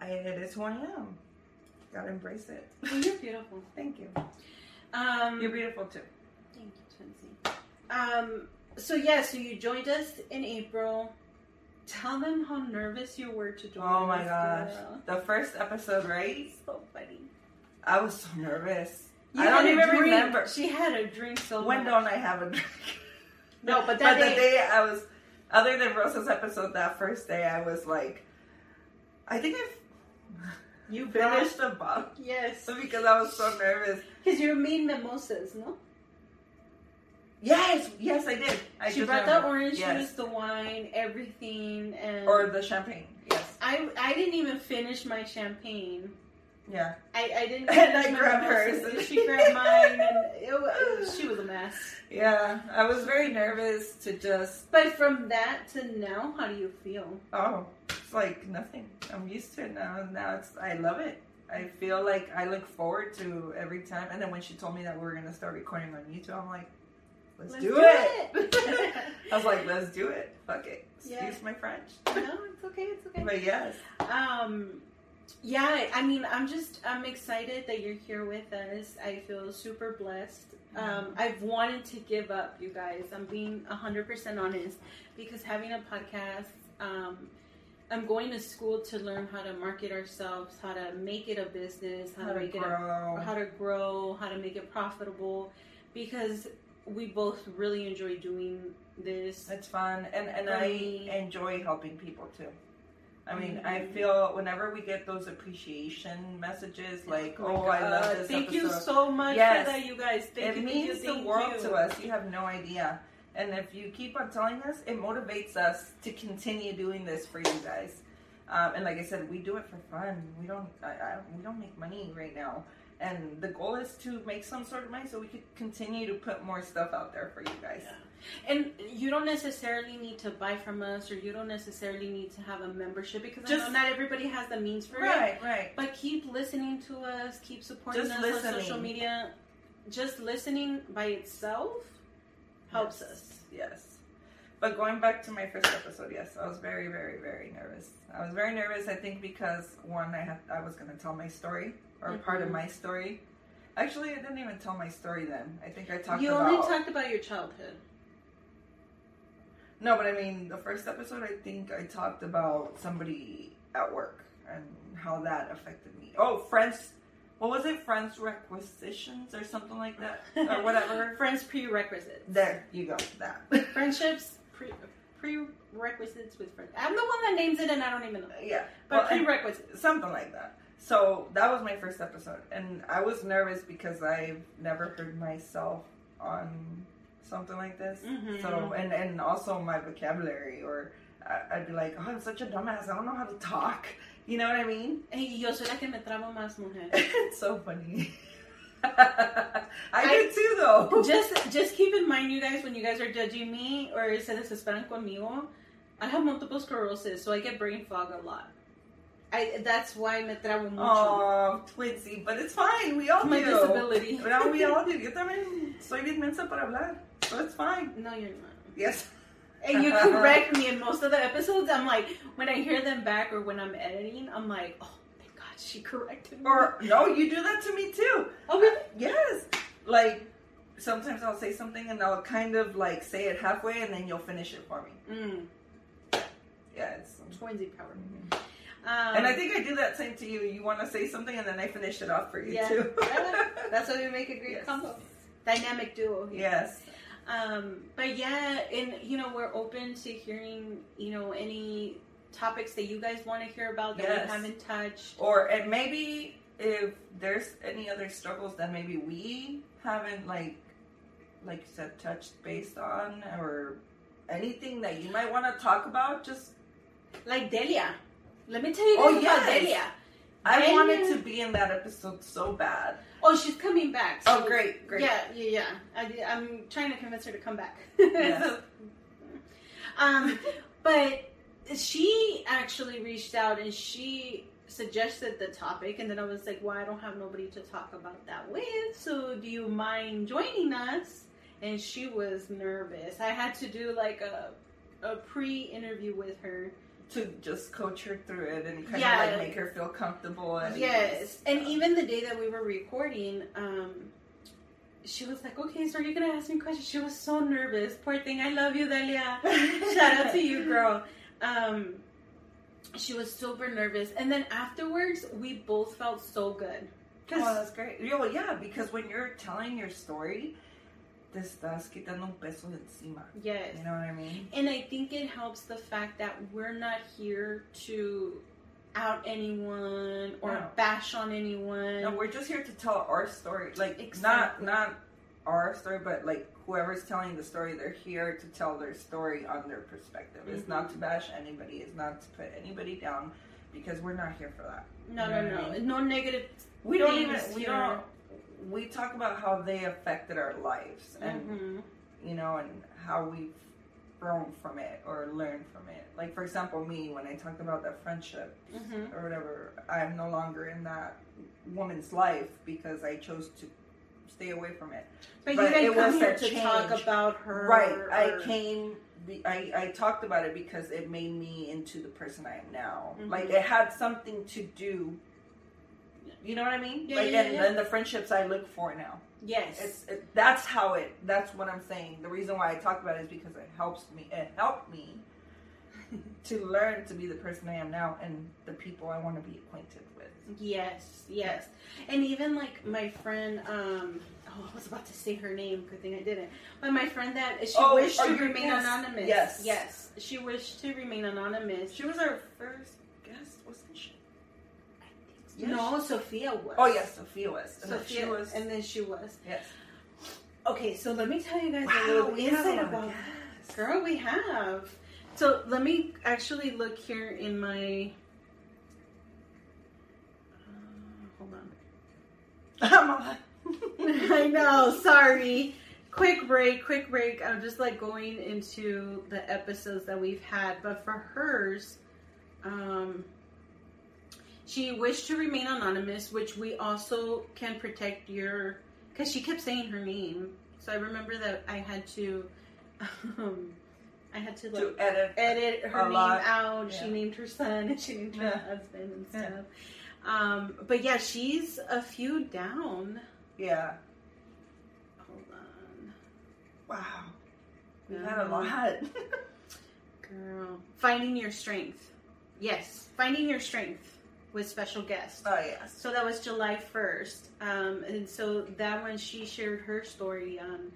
I, it is who I am. Gotta embrace it. Well, you're beautiful. Thank you. Um, You're beautiful too. Thank you, Twinsy. Um, so yeah, so you joined us in April. Tell them how nervous you were to join. Oh my gosh. girl. The first episode, right? So funny. I was so nervous. You I don't even drink. remember. She had a drink so When much. don't I have a drink? No, but But that the day, day I was, other than Rosa's episode, that first day I was like, I think I you finished the bottle yes, because I was so nervous. because you made mimosas, no? Yes, yes, I did. I she brought the orange Yes. juice, the wine, everything, and or the champagne. Yes, I I didn't even finish my champagne. yeah. I, I didn't. And I grabbed hers. and She grabbed mine, and it, she was a mess. Yeah, I was very nervous to just, But from that to now, how do you feel? oh, it's like nothing. I'm used to it now. Now it's, I love it. I feel like I look forward to every time. And then when she told me that we were going to start recording on YouTube, I'm like, let's, Let's do, do it. it. I was like, let's do it. Fuck it. Excuse Yeah. my French. no, it's okay. It's okay. But yes. Um, yeah, I mean, I'm just I'm excited that you're here with us. I feel super blessed. Um, I've wanted to give up, you guys. I'm being 100% honest because having a podcast, um, I'm going to school to learn how to market ourselves, how to make it a business, how, How to make it a how to grow, how to make it profitable, because we both really enjoy doing this. It's fun, and and I enjoy helping people too. I mean, I Mhm. feel whenever we get those appreciation messages, like, my "Oh, I love this Thank you so much Yes. for that, you guys. Thank it you, means you, the world you. to us. You have no idea. And if you keep on telling us, it motivates us to continue doing this for you guys. Um, and like I said, we do it for fun. We don't, I, I, we don't make money right now. And the goal is to make some sort of money so we could continue to put more stuff out there for you guys. Yeah. And you don't necessarily need to buy from us, or you don't necessarily need to have a membership because I Just- know not everybody has the means for it. Right, right. But keep listening to us. Keep supporting Just us on social media. Just listening by itself helps Yes. us. Yes. But going back to my first episode, yes, I was very, very, very nervous. I was very nervous. I think because one, I had I was going to tell my story or mm-hmm. part of my story. Actually, I didn't even tell my story then. I think I talked you about. only talked about your childhood. no, but I mean, the first episode, I think I talked about somebody at work and how that affected me. Oh, friends. What was it? Friends requisitions or something like that, or whatever. Friends prerequisites. there you go. That. Friendships pre prerequisites with friends. I'm the one that names it, and I don't even know. yeah. But Well, prerequisites. something like that. So that was my first episode, and I was nervous because I've never heard myself on something like this. Mhm. So and and also my vocabulary, or I- I'd be like, oh, I'm such a dumbass. I don't know how to talk. You know what I mean? Hey, yo soy la que me trabo más, mujer. it's so funny. I, did too, though. just just keep in mind, you guys, when you guys are judging me or se desesperan conmigo, I have multiple sclerosis, so I get brain fog a lot. I that's why me trabo mucho. Oh, twinsy, but it's fine. We all my do. disability. No, we all do. Yo también soy bien mensa para hablar, so it's fine. No, you're not. Yes. And you correct me in most of the episodes. I'm like, when I hear them back or when I'm editing, I'm like, oh, thank God she corrected me. Or no, you do that to me too. oh, really? Yes. Like sometimes I'll say something and I'll kind of like say it halfway and then you'll finish it for me. Mm, Yeah, it's. twinsy power. Mhm. Um, and I think I do that same to you. You want to say something and then I finish it off for you Yeah. too. that's why we make a great Yes. combo, dynamic duo. here. yes. Um, but yeah, and you know, we're open to hearing, you know, any topics that you guys want to hear about that Yes. we haven't touched. Or and maybe if there's any other struggles that maybe we haven't like like you said touched based on or anything that you might want to talk about, just Like Delia. Let me tell you Oh, about. Delia. I Delia- wanted to be in that episode so bad. Oh, she's coming back. Oh, great, great. Yeah, yeah, yeah. I, I'm trying to convince her to come back. Yes. um, but she actually reached out and she suggested the topic, and then I was like, "Well, I don't have nobody to talk about that with. So, do you mind joining us?" And she was nervous. I had to do like a a pre-interview with her. To just coach her through it and kind of like make her feel comfortable. And Yes, and even the day that we were recording, um, she was like, "Okay, so are you gonna ask me questions?" She was so nervous. Poor thing. I love you, Delia. Shout out to you, girl. Um, she was super nervous, and then afterwards, we both felt so good. Oh, that's great. Yo, yeah, because when you're telling your story, te estás quitando un peso de encima. yes, You know what I mean? and I think it helps the fact that we're not here to out anyone or No. bash on anyone. No, we're just here to tell our story. Like Exactly. not not our story, but like whoever's telling the story, they're here to tell their story on their perspective. It's mm-hmm. not to bash anybody. It's not to put anybody down because we're not here for that. no, You no, know I no, mean? no negative. We don't even we here. don't we talk about how they affected our lives and Mhm. you know, and how we've grown from it or learned from it. Like, for example, me, when I talked about that friendship Mhm. or whatever, I'm no longer in that woman's life because I chose to stay away from it. But, But you didn't it come was here to change. talk about her. right. I came, I, I talked about it because it made me into the person I am now. Mhm. Like, it had something to do. You know what I mean? Yeah, like, yeah, and, yeah. and the friendships I look for now. Yes. It's it, that's how it. That's what I'm saying. The reason why I talk about it is because it helps me. It helped me to learn to be the person I am now and the people I want to be acquainted with. yes, yes. And even like my friend, um, oh, I was about to say her name. Good thing I didn't. But my friend that she Oh, wished to remain yes, anonymous. yes. yes. She wished to remain anonymous. She was our first guest, wasn't she? Yes. No, Sophia was. Oh yes, Sophia was. And Sophia was. and then she was. yes. Okay, so let me tell you guys a little insight about guest. Girl, we have. So let me actually look here in my. Uh, hold on. I'm on. I know. Sorry. Quick break. Quick break. I'm just like going into the episodes that we've had, but for hers, um, she wished to remain anonymous, which we also can protect your. Because she kept saying her name, so I remember that I had to. Um, I had to like to edit. edit her name lot. out. Yeah. She named her son and she named her Yeah. husband and Yeah. stuff. Um, but yeah, she's a few down. Yeah. Hold on, Wow. We had a Um, lot. girl. Finding your strength. Yes, finding your strength with special guests. oh yes. So that was July first, um, and so that one she shared her story on,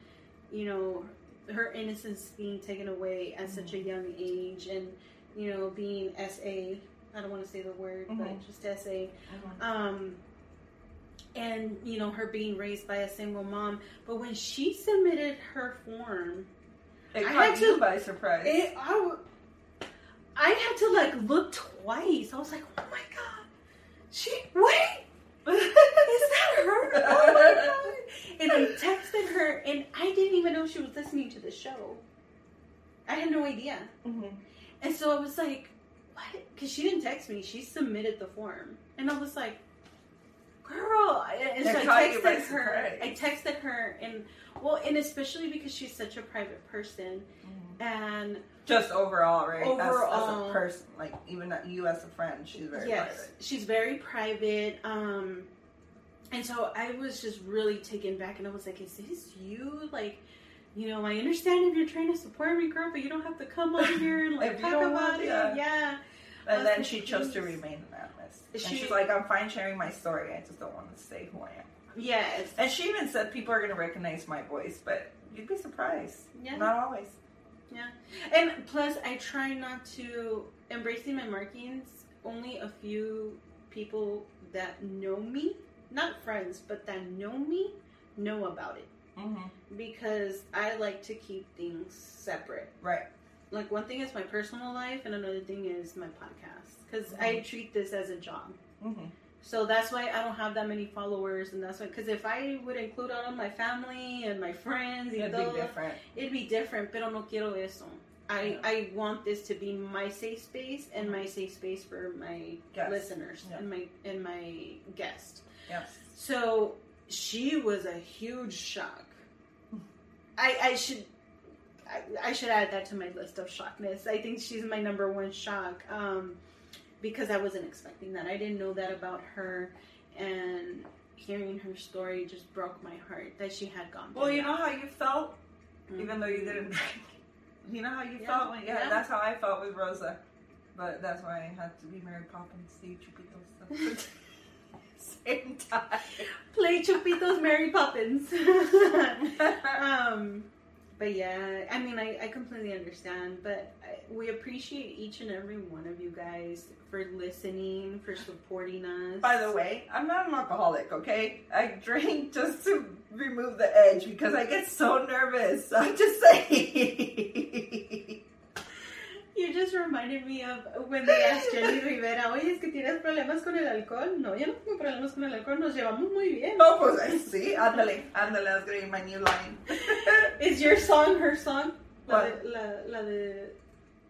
you know, her innocence being taken away at such a young age, and you know being SA. I don't want to say the word, Mhm. but just SA. Um, and you know her being raised by a single mom. But when she submitted her form, It I caught had you to- by surprise. it, I, I had to like look twice. I was like, oh my god, she wait, is that her? Oh my god! And I texted her, and I didn't even know she was listening to the show. I had no idea, Mhm. and so I was like, what? Because she didn't text me. She submitted the form, and I was like. Girl, and so I caught you by texted her. I texted her, and well, and especially because she's such a private person, and Just overall, right? As- As, Overall. a person, like even you as a friend, she's very yes, private. she's very private. Um, and so I was just really taken back, and I was like, "Is this you?" Like, you know, I understand if you're trying to support me, girl, but you don't have to come over here and like talk about it. yeah. And then she chose to remain anonymous. And She- she's like, I'm fine sharing my story. I just don't want to say who I am. Yes. And she even said people are going to recognize my voice, but you'd be surprised. Yeah. Not always. Yeah. And plus, I try not to embracing my markings. Only a few people that know me, not friends, but that know me, know about it Mm-hmm. because I like to keep things separate. Right. Like one thing is my personal life, and another thing is my podcast because I mm-hmm. treat this as a job. Mm-hmm. So that's why I don't have that many followers, and that's why because if I would include all of my family and my friends, It'd todo, be different. it'd be different. Pero no quiero eso. I Yeah. I want this to be my safe space and my mm-hmm. safe space for my Yes. listeners Yeah. and my and my guest. Yes. So she was a huge shock. Mm. I I should. I, I should add that to my list of shockness. I think she's my number one shock um, because I wasn't expecting that. I didn't know that about her, and hearing her story just broke my heart that she had gone. Well, you that. know how you felt, Mhm. even though you didn't drink. You know how you Yeah. felt when yeah, Yeah. that's how I felt with Rosa. But that's why I had to be Mary Poppins, see Chupitos stuff. Same time. play Chupitos Mary Poppins. um, but yeah, I mean, I, I completely understand, but we appreciate each and every one of you guys for listening, for supporting us. By the way, I'm not an alcoholic, okay? I drink just to remove the edge because I get so nervous. I'm just saying. you just reminded me of when they asked Jenni Rivera, oye, es que tienes problemas con el alcohol. No, yo no tengo problemas con el alcohol, nos llevamos muy bien. no, pues ahí sí, ándale, ándale, that's gonna be my new line. Is your song her song? La What? de, la, la de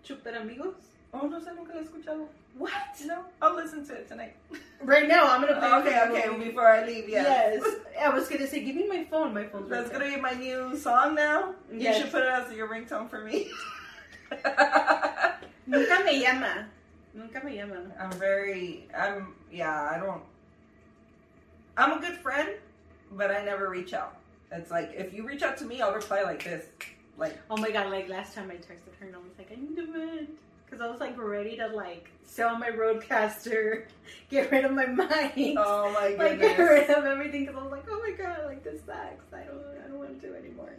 Chuper Amigos? oh, no sé, nunca la he escuchado. What? No, I'll listen to it tonight. Right now, I'm gonna play it Okay, okay, before I leave, yes. Yes. I was gonna say, give me my phone. My phone's right That's there. gonna be my new song now. Yes. You should put it as your ringtone for me. Nunca me llama. Nunca me llama. I'm very, I'm, yeah, I don't, I'm a good friend, but I never reach out. It's like, if you reach out to me, I'll reply like this. Like, Oh my god, like last time I texted her and I was like, I need to vent. Because I was like ready to like sell my RODECaster, get rid of my mic. oh my god. like get rid of everything because I was like, oh my god, like this sucks. I don't, I don't want to do it anymore.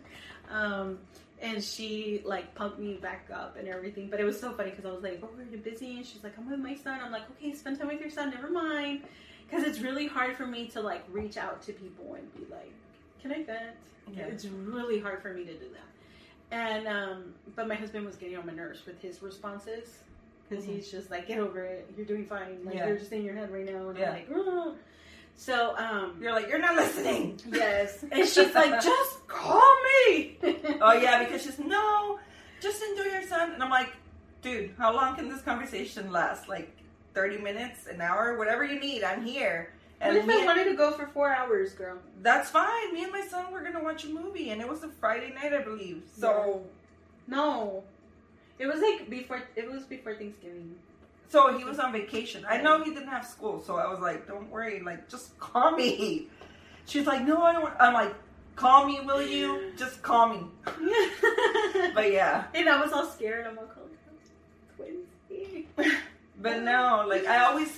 Um, and she like pumped me back up and everything. But it was so funny because I was like, oh, are you busy? And she's like, I'm with my son. I'm like, okay, spend time with your son. Never mind. Because it's really hard for me to like reach out to people and be like, can I vent? Yeah. It's really hard for me to do that. And um, but my husband was getting on my nerves with his responses because Mhm. he's just like, get over it. You're doing fine. Like Yeah. you're just in your head right now. And Yeah. I'm like, "Ugh." So um, You're like, you're not listening. yes. And she's like, just call me. Oh yeah, because she's no, just enjoy your son. And I'm like, dude, how long can this conversation last? Like 30 minutes, an hour, whatever you need. I'm here. What And if I wanted to go for four hours, girl? that's fine. Me and my son were gonna watch a movie, and it was a Friday night, I believe. So, No, it was like before. It was before Thanksgiving. So he was on vacation. I know he didn't have school, so I was like, don't worry, like just call me. She's like, no, I don't. Want-. I'm like, call me, will you? Just call me. But yeah. and I was all scared. I'm like, oh, Twinsy. But no, like I always,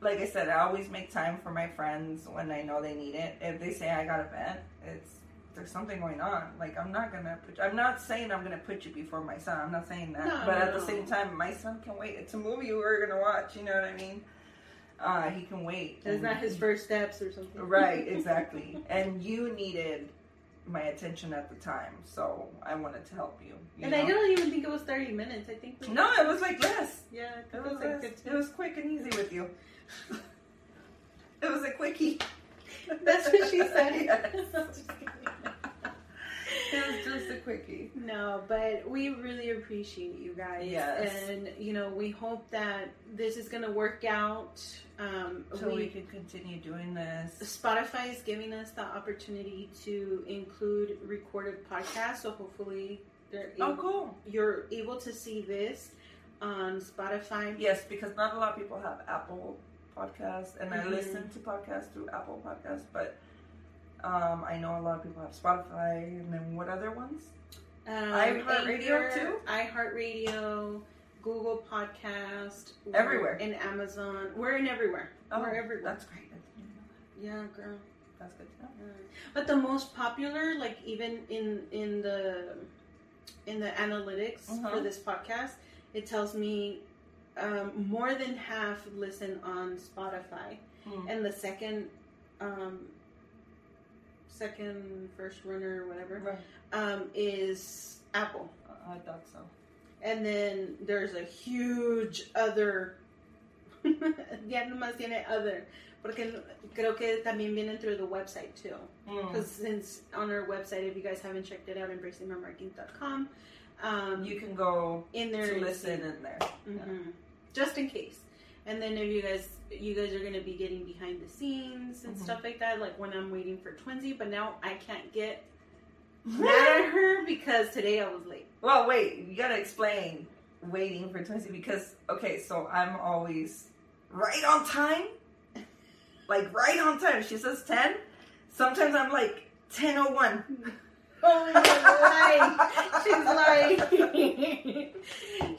like I said, I always make time for my friends when I know they need it. If they say I got a vent, it's there's something going on. Like I'm not gonna put. I'm not saying I'm gonna put you before my son. I'm not saying that. No, but no, at the no. same time, my son can wait. It's a movie we're gonna watch. You know what I mean? Uh, he can wait. And- not his first steps or something. Right, exactly. and you needed my attention at the time, so I wanted to help you. you And know? I don't even think it was 30 minutes. I think. we- No, it was like less. Yeah, I It was, like it was quick and easy with you. it was a quickie. That's what she said. Yes. it was just a quickie. No, but we really appreciate you guys. Yes. And, you know, we hope that this is going to work out. Um, So we, we, can continue doing this. Spotify is giving us the opportunity to include recorded podcasts. So hopefully they're Oh, cool. you're able to see this on Spotify. Yes, because not a lot of people have Apple Podcast, and Mhm. I listen to podcasts through Apple Podcasts, but um, I know a lot of people have Spotify, and then what other ones? Um, iHeartRadio, too? iHeartRadio, Google Podcast, Everywhere. in Amazon. We're in everywhere. we're everywhere. That's great. Yeah, girl. That's good to know. Yeah. But the most popular, like even in in the in the analytics for Uh-huh. this podcast, it tells me um, more than half listen on Spotify, Hmm. and the second, um, second first runner or whatever, Right. um, is Apple. I thought so. And then there's a huge other. ya nomás tiene other. Porque creo que también vienen through the website too. Hmm. Because since on our website, if you guys haven't checked it out, embracingmymarkings.com, um, You can go in there to listen in there. Mhm. just in case. And then if you guys, you guys are gonna be getting behind the scenes and Mhm. stuff like that, like when I'm waiting for Twinsy. But now I can't get mad at her because today I was late. Well, wait, you gotta explain waiting for Twinsy because okay, so I'm always right on time, like right on time. She says ten. Sometimes I'm like ten oh one. Oh, she's lying. She's lying.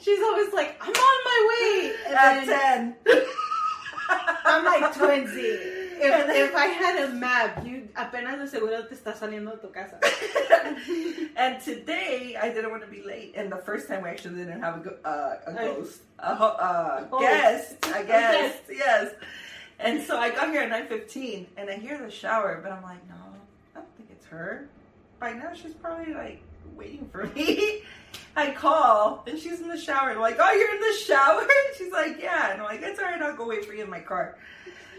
She's always like, I'm on my way. And at then ten. I'm like twinsy. If, if I had a map, you apenas de seguro te estás saliendo de tu casa. and today I didn't want to be late, and the first time we actually didn't have a, uh, a ghost, a, uh, Host. guest, a A guest, yes. And so I got here at nine fifteen, and I hear the shower, but I'm like, no, I don't think it's her. By now she's probably like waiting for me. I call, and she's in the shower. I'm like, oh, you're in the shower? She's like, yeah. And I'm like, it's alright. I'll go wait for you in my car.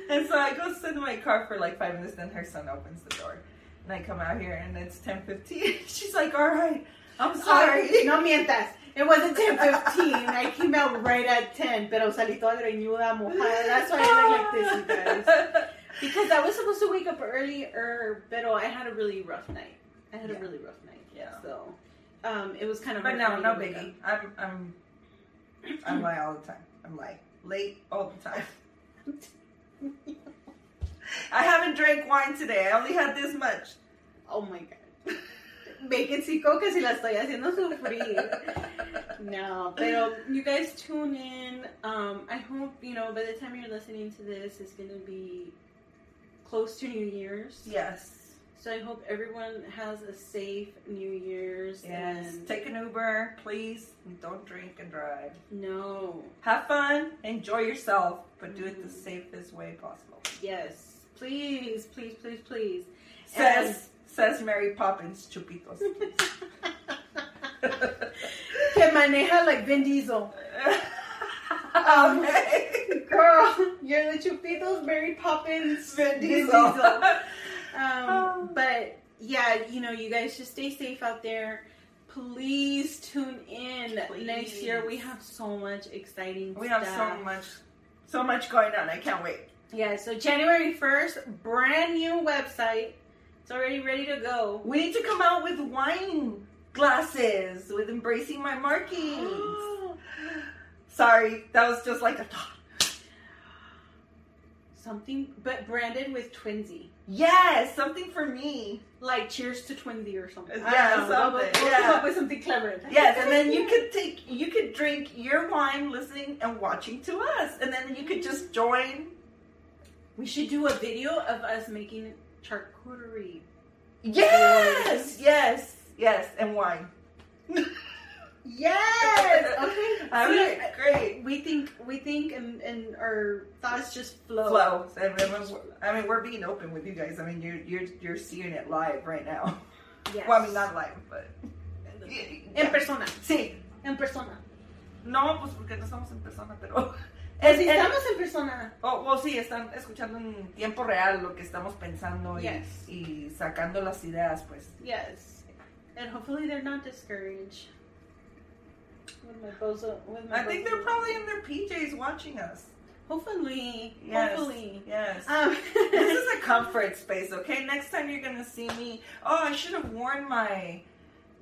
And so I go sit in my car for like five minutes. Then her son opens the door. And I come out here and it's 10.15. She's like, all right, I'm sorry. Sorry. No mientas. It wasn't 10.15. I came out right at 10, pero salí toda greñuda, mojada. That's why I look like this, you guys. Because I was supposed to wake up earlier, but I had a really rough night. I had Yeah. a really rough night. Yeah. So, um, it was kind of But no, no biggie. I'm, I'm, I'm like all the time. I'm like late all the time. I haven't drank wine today. I only had this much. Oh my god. Vacancy coca si la estoy haciendo sufrir. No, pero you guys tune in. Um, I hope, you know, by the time you're listening to this, it's going to be close to New Year's. Yes. So I hope everyone has a safe New Year's. Yes. And Take an Uber, please. Don't drink and drive. no. Have fun. Enjoy yourself, but do it the Mhm. safest way possible. Yes. Please, please, please, please. Says says Mary Poppins Chupitos. Que maneja like Vin Diesel. Um. Girl, you're the Chupitos, Mary Poppins, Vin Diesel. Um, Oh. but yeah, you know, you guys just stay safe out there. Please tune in next year. We have so much exciting We have so much, so much going on. I can't wait. Yeah, so January 1st, brand new website. It's already ready to go. We need to come out with wine glasses with embracing my markings. Sorry, that was just like a thought. Something, but branded with Twinsy. Yes, something for me. Like cheers to Twinsy or something. Yeah, don't. We'll- We'll, come up with something clever. Yes, and then you could take, you could drink your wine, listening and watching to us, and then you could just join. We should do a video of us making charcuterie. Yes, yes, yes, and wine. Yes. Okay. All See, right, great. We think we think and, and our thoughts just flow. Flow. I mean, we're- I mean, we're being open with you guys. I mean, you're you're you're seeing it live right now. Yes. Well, I mean, not live, but En persona. Sí. En persona. No, pues porque no estamos en persona, pero. Pues si en- estamos en persona. Oh, well, sí, están escuchando en tiempo real lo que estamos pensando y, Yes. y sacando las ideas, pues. Yes. And hopefully they're not discouraged. With my bozo. With my I think they're probably in their PJs watching us. Hopefully. Yes. Hopefully. Yes. Um, this is a comfort space, okay? Next time you're gonna see me. Oh, I should have worn my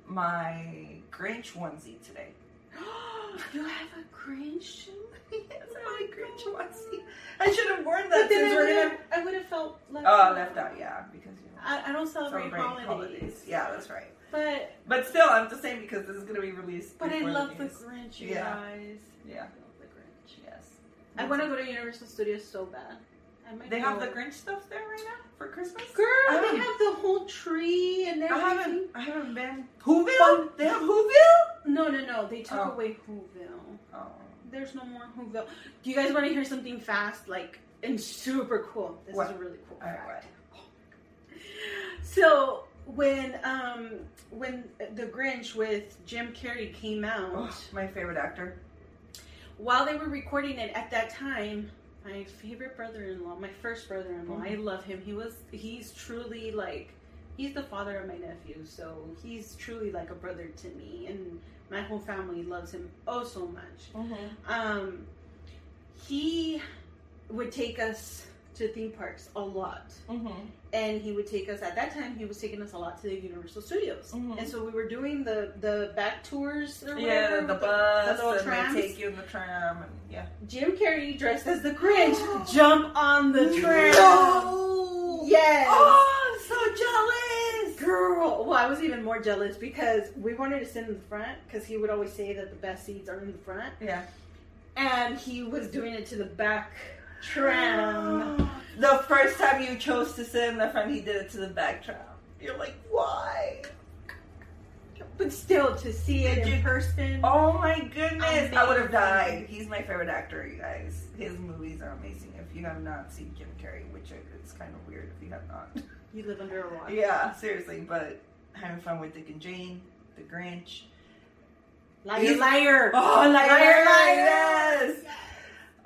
my Grinch onesie today. you have a Grinch? yes, I like Grinch onesie. I should have worn But that then since I we're would gonna. have, I would have felt left Oh, out. left out, yeah, because you know, I, I don't celebrate, celebrate holidays. Yeah, that's right. But But still, I'm just saying because this is gonna be released. but I love the news. Grinch, you Yeah. guys. Yeah. I love the Grinch. Yes. I want to go to Universal Studios so bad. I might They have the Grinch stuff there right now for Christmas. Girl, I they haven't- have the whole tree and everything. I haven't. I haven't been. Whoville? Oh, they have Whoville? No, no, no. They took Oh. away Whoville. Oh. There's no more Whoville. Do you guys want to hear something fast, like and super cool? This What? is a really cool All right, fact. So when um when the Grinch with Jim Carrey came out, Oh, my favorite actor. while they were recording it at that time, my favorite brother-in-law, my first brother-in-law, I Mhm. love him. He was he's truly like he's the father of my nephew, so he's truly like a brother to me and my whole family loves him oh so much. Mm-hmm. Um he would take us to theme parks a lot. Mm-hmm. And he would take us at that time he was taking us a lot to the Universal Studios. Mhm. And so we were doing the the back tours or Yeah, whatever, the bus, the little and trams. they take you in the tram, and yeah. Jim Carrey dressed as the Grinch jump on the tram. No! Yes. Oh, I'm so jealous! Girl, well, I was even more jealous because we wanted to sit in the front because he would always say that the best seats are in the front, Yeah. and he was doing it to the back tram. The first time you chose to sit in the front, he did it to the back tram. You're like, why? But still, to see it in person. Oh my goodness! I would have died. He's my favorite actor, you guys. His movies are amazing. If you have not seen Jim Carrey, which it's kind of weird if you have not. You live under a rock. yeah, seriously. But having fun with Dick and Jane, The Grinch. Liar, He's- liar. Oh, liar, Liar, liar. Yes.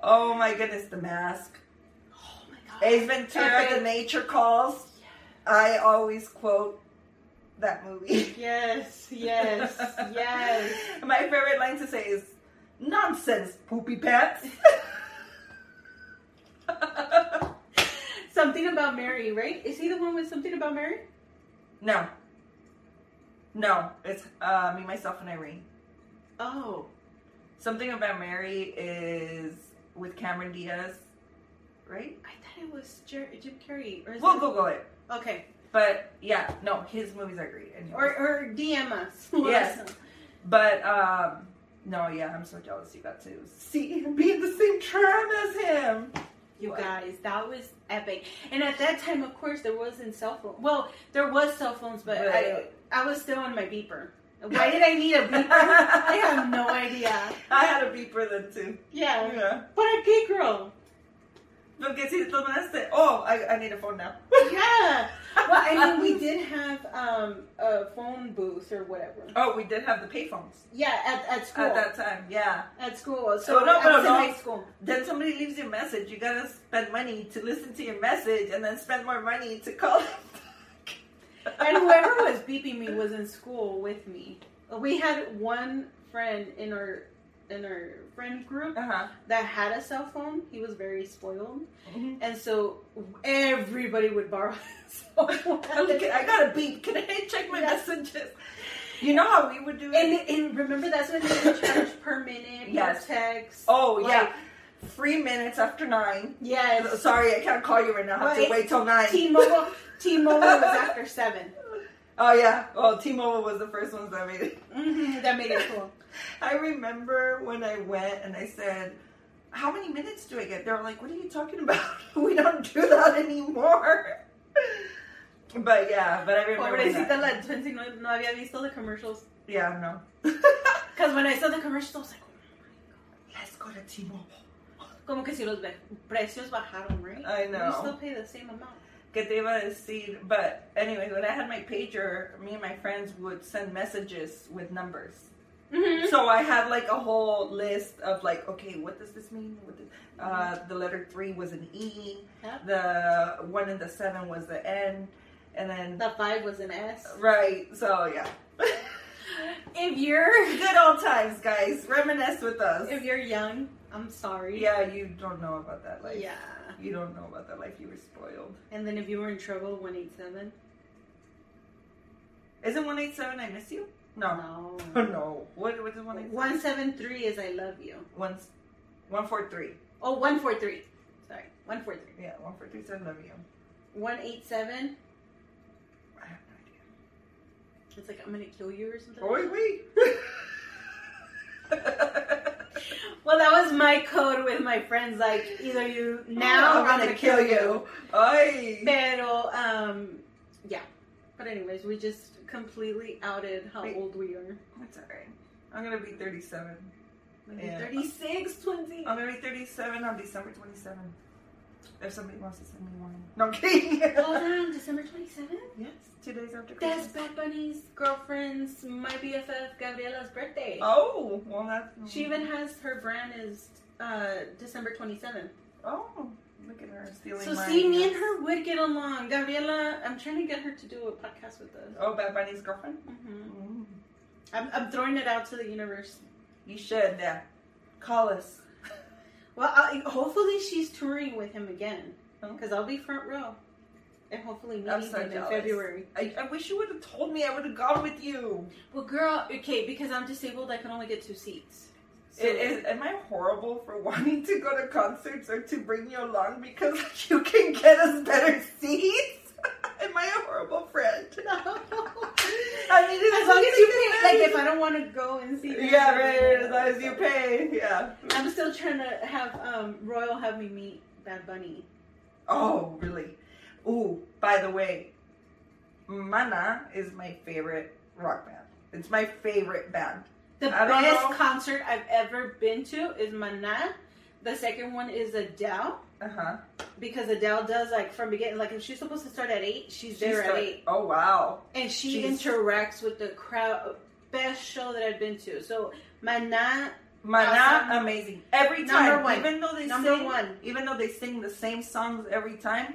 Oh my goodness, The Mask. Oh my god. Ace Ventura. The Nature Calls. Yes. I always quote that movie. Yes, yes, yes. My favorite line to say is nonsense, poopy pants. Something about Mary, right? Is he the one with something about Mary? no. No, it's uh, me, myself, and Irene. Oh, Something about Mary is with Cameron Diaz, right? I thought it was Jer- Jim Carrey. Or is We'll it- Google it. Okay. But yeah, no, his movies are great. anyways. Or, or DM us. Yes. Us know. But um, no, yeah, I'm so jealous you got to see him be in the same tram as him. You What? guys, that was epic. And at that time, of course, there wasn't cell phone. Well, there was cell phones, but I, Right. I was still on my beeper. Why did I need a beeper? I have no idea. I had a beeper then too. Yeah. Yeah. But a gay girl. Porque si tomaste. Oh, I, I need a phone now. Yeah. Well, I mean, we did have um, a phone booth or whatever. Oh, we did have the payphones Yeah, at, at school. at that time. Yeah. At school. So Oh, no, no, no. high school. Then somebody leaves you a message. You gotta spend money to listen to your message, and then spend more money to call. And whoever was beeping me was in school with me. We had one friend in our in our friend group Uh huh. that had a cell phone. He was very spoiled, Mhm. and so everybody would borrow his cell phone. I got a beep. Can I check my Yes. messages? You know how we would do it? And, and remember, that's when they would charge per minute, Yes. per text. oh yeah, Like, three minutes after nine. yes. Sorry, I can't call you right now. I have to wait till nine. T-Mobile, T-Mobile was after seven. Oh yeah. Oh, T-Mobile was the first ones that made it. hmm that made it cool. I remember when I went and I said, "How many minutes do I get?" They were like, "What are you talking about? we don't do that anymore." But yeah, but I remember. Pobrecita la Twinsy no, no había visto the commercials. Yeah, no. Because when I saw the commercials, I was like, Let's go to T-Mobile. como que si los precios bajaron, right? I know. You still pay the same amount. Que te iba a decir, but anyway, when I had my pager, me and my friends would send messages with numbers. Mm-hmm. So I had like a whole list of like, okay, what does this mean? What does, uh, the letter three was an E. Yep. The one and the seven was the N, and then The five was an S. right. So yeah, If you're good old times, guys. Reminisce with us. if you're young, I'm sorry. Yeah, you don't know about that life. Yeah. You don't know about that life. You were spoiled. And then if you were in trouble, one eight seven. Isn't one eight seven? I miss you. No. No. no. What what is one? eight- One seven three is I love you. One one four three. Oh, one four three. Sorry, one four three. Yeah, one four three says love you. One eight seven. I have no idea. It's like I'm gonna kill you or something. idea. Oi, wait. Well, that was my code with my friends. Like either you now or I'm gonna kill you. Oi. Pero um, yeah. But anyways, we just completely outed how Wait. old we are. That's alright. I'm gonna be 37. Maybe Yeah. 36, 20. I'm gonna be 37 on December 27th. If somebody wants to send me one. No, I'm kidding. Hold on, December 27th? yes, two days after That's Christmas. Bad Bunny's girlfriend's, my BFF Gabriela's birthday. Oh, well, that's. She even has her brand is uh, December 27th. Oh, look at her stealing So my see, me and her would get along. Gabriela, I'm trying to get her to do a podcast with us. Oh, Bad Bunny's girlfriend? hmm Mm. I'm, I'm throwing it out to the universe. You should, yeah. Call us. Well, I, hopefully she's touring with him again because I'll be front row, and hopefully I'm meeting so him in. February. I, I wish you would have told me. I would have gone with you. Well, girl, okay, because I'm disabled, I can only get two seats. So, It is, am I horrible for wanting to go to concerts or to bring you along because you can get us better seats? am I a horrible friend? I mean, it's as long as you pay, something like if I don't want to go and see. them, Yeah, right. As long as you pay, yeah. I'm still trying to have um, Royal have me meet Bad Bunny. Oh, really? Ooh, by the way, Maná is my favorite rock band. It's my favorite band. The I best know. concert I've ever been to is Maná. The second one is Adele Uh huh. because Adele does like from beginning. Like if she's supposed to start at eight, she's there at eight. Oh wow. and she She's- interacts with the crowd. Best show that I've been to. So Maná, Awesome. amazing. Every Number time, one. even though they number sing, one. even though they sing the same songs every time,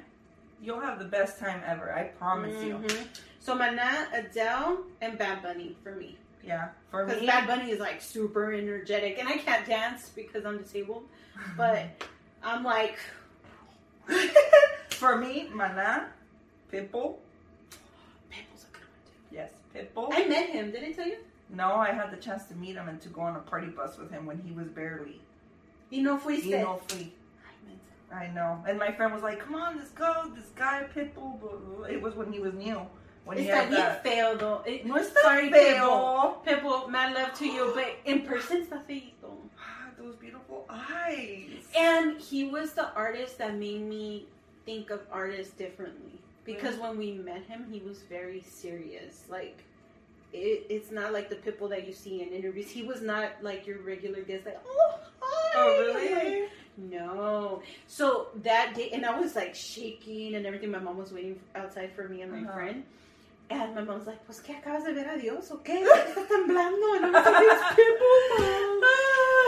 you'll have the best time ever. I promise you. Mhm. So Maná, Adele, and Bad Bunny for me. Yeah, for Because me. Bad Bunny is like super energetic, and I can't dance because I'm disabled. But I'm like, for me, Maná, Pitbull. Pitbull's a good one too. Yes, Pitbull. I met him. Did I tell you? No, I had the chance to meet him and to go on a party bus with him when he was barely. Y no fuiste. You know, mensa. I know. And my friend was like, "Come on, let's go. This guy Pitbull." blah, blah, blah." It was when he was new. When he Está had that. feo, though. It- No está Sorry, feo. Pitbull, mad love to you, but in person está feito. Those beautiful eyes. And he was the artist that made me think of artists differently. Because when we met him, he was very serious. Like, it, it's not like the Pitbull that you see in interviews. He was not like your regular guest, like, oh, hi. Oh, really? No. So that day, and I was like shaking and everything. My mom was waiting outside for me and my Uh-huh. friend. And my mom was like, pues, ¿qué acabas de ver a Dios o qué? Estás temblando. Was like, it's Pitbull, Mom.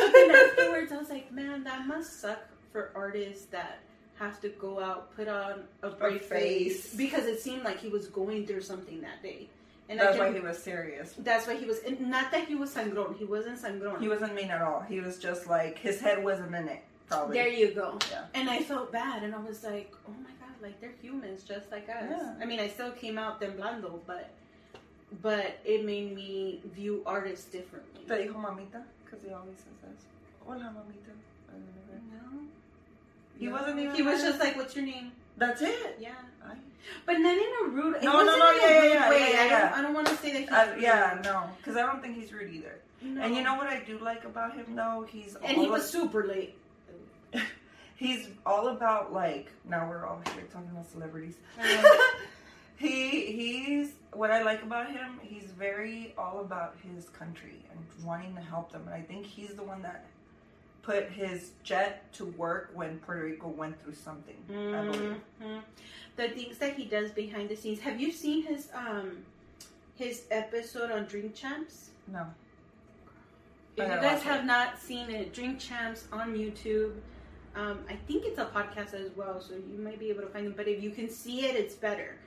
But then afterwards, I was like, man, that must suck for artists that have to go out, put on a brave face. face. because it seemed like he was going through something that day. And That's I why can, he was serious. that's why he was. and Not that he was sangron. He wasn't sangron. He wasn't mean at all. He was just like his head wasn't in it. Probably. There you go. Yeah. And I felt bad, and I was like, oh my god, like they're humans just like us. Yeah. I mean, I still came out temblando, but but it made me view artists differently. Te dijo mamita? Because he always says that. Hola, mamita. No, He wasn't even. he was just like, "What's your name?" That's it. Yeah, I, but not in a rude. No, no, no, yeah, yeah, yeah, way. yeah, I don't, I don't want to say that. He's I, rude. yeah, no, because I don't think he's rude either. No. And you know what I do like about him though? He's and he was super late. he's all about like now we're all here talking about celebrities. Uh, he he's what I like about him. He's very all about his country and wanting to help them. And I think he's the one that put his jet to work when Puerto Rico went through something. I believe. mhm. The things that he does behind the scenes. Have you seen his um his episode on Drink Champs? No. If you guys have it. not seen it, Drink Champs on YouTube. Um, I think it's a podcast as well, so you might be able to find it. But if you can see it, it's better.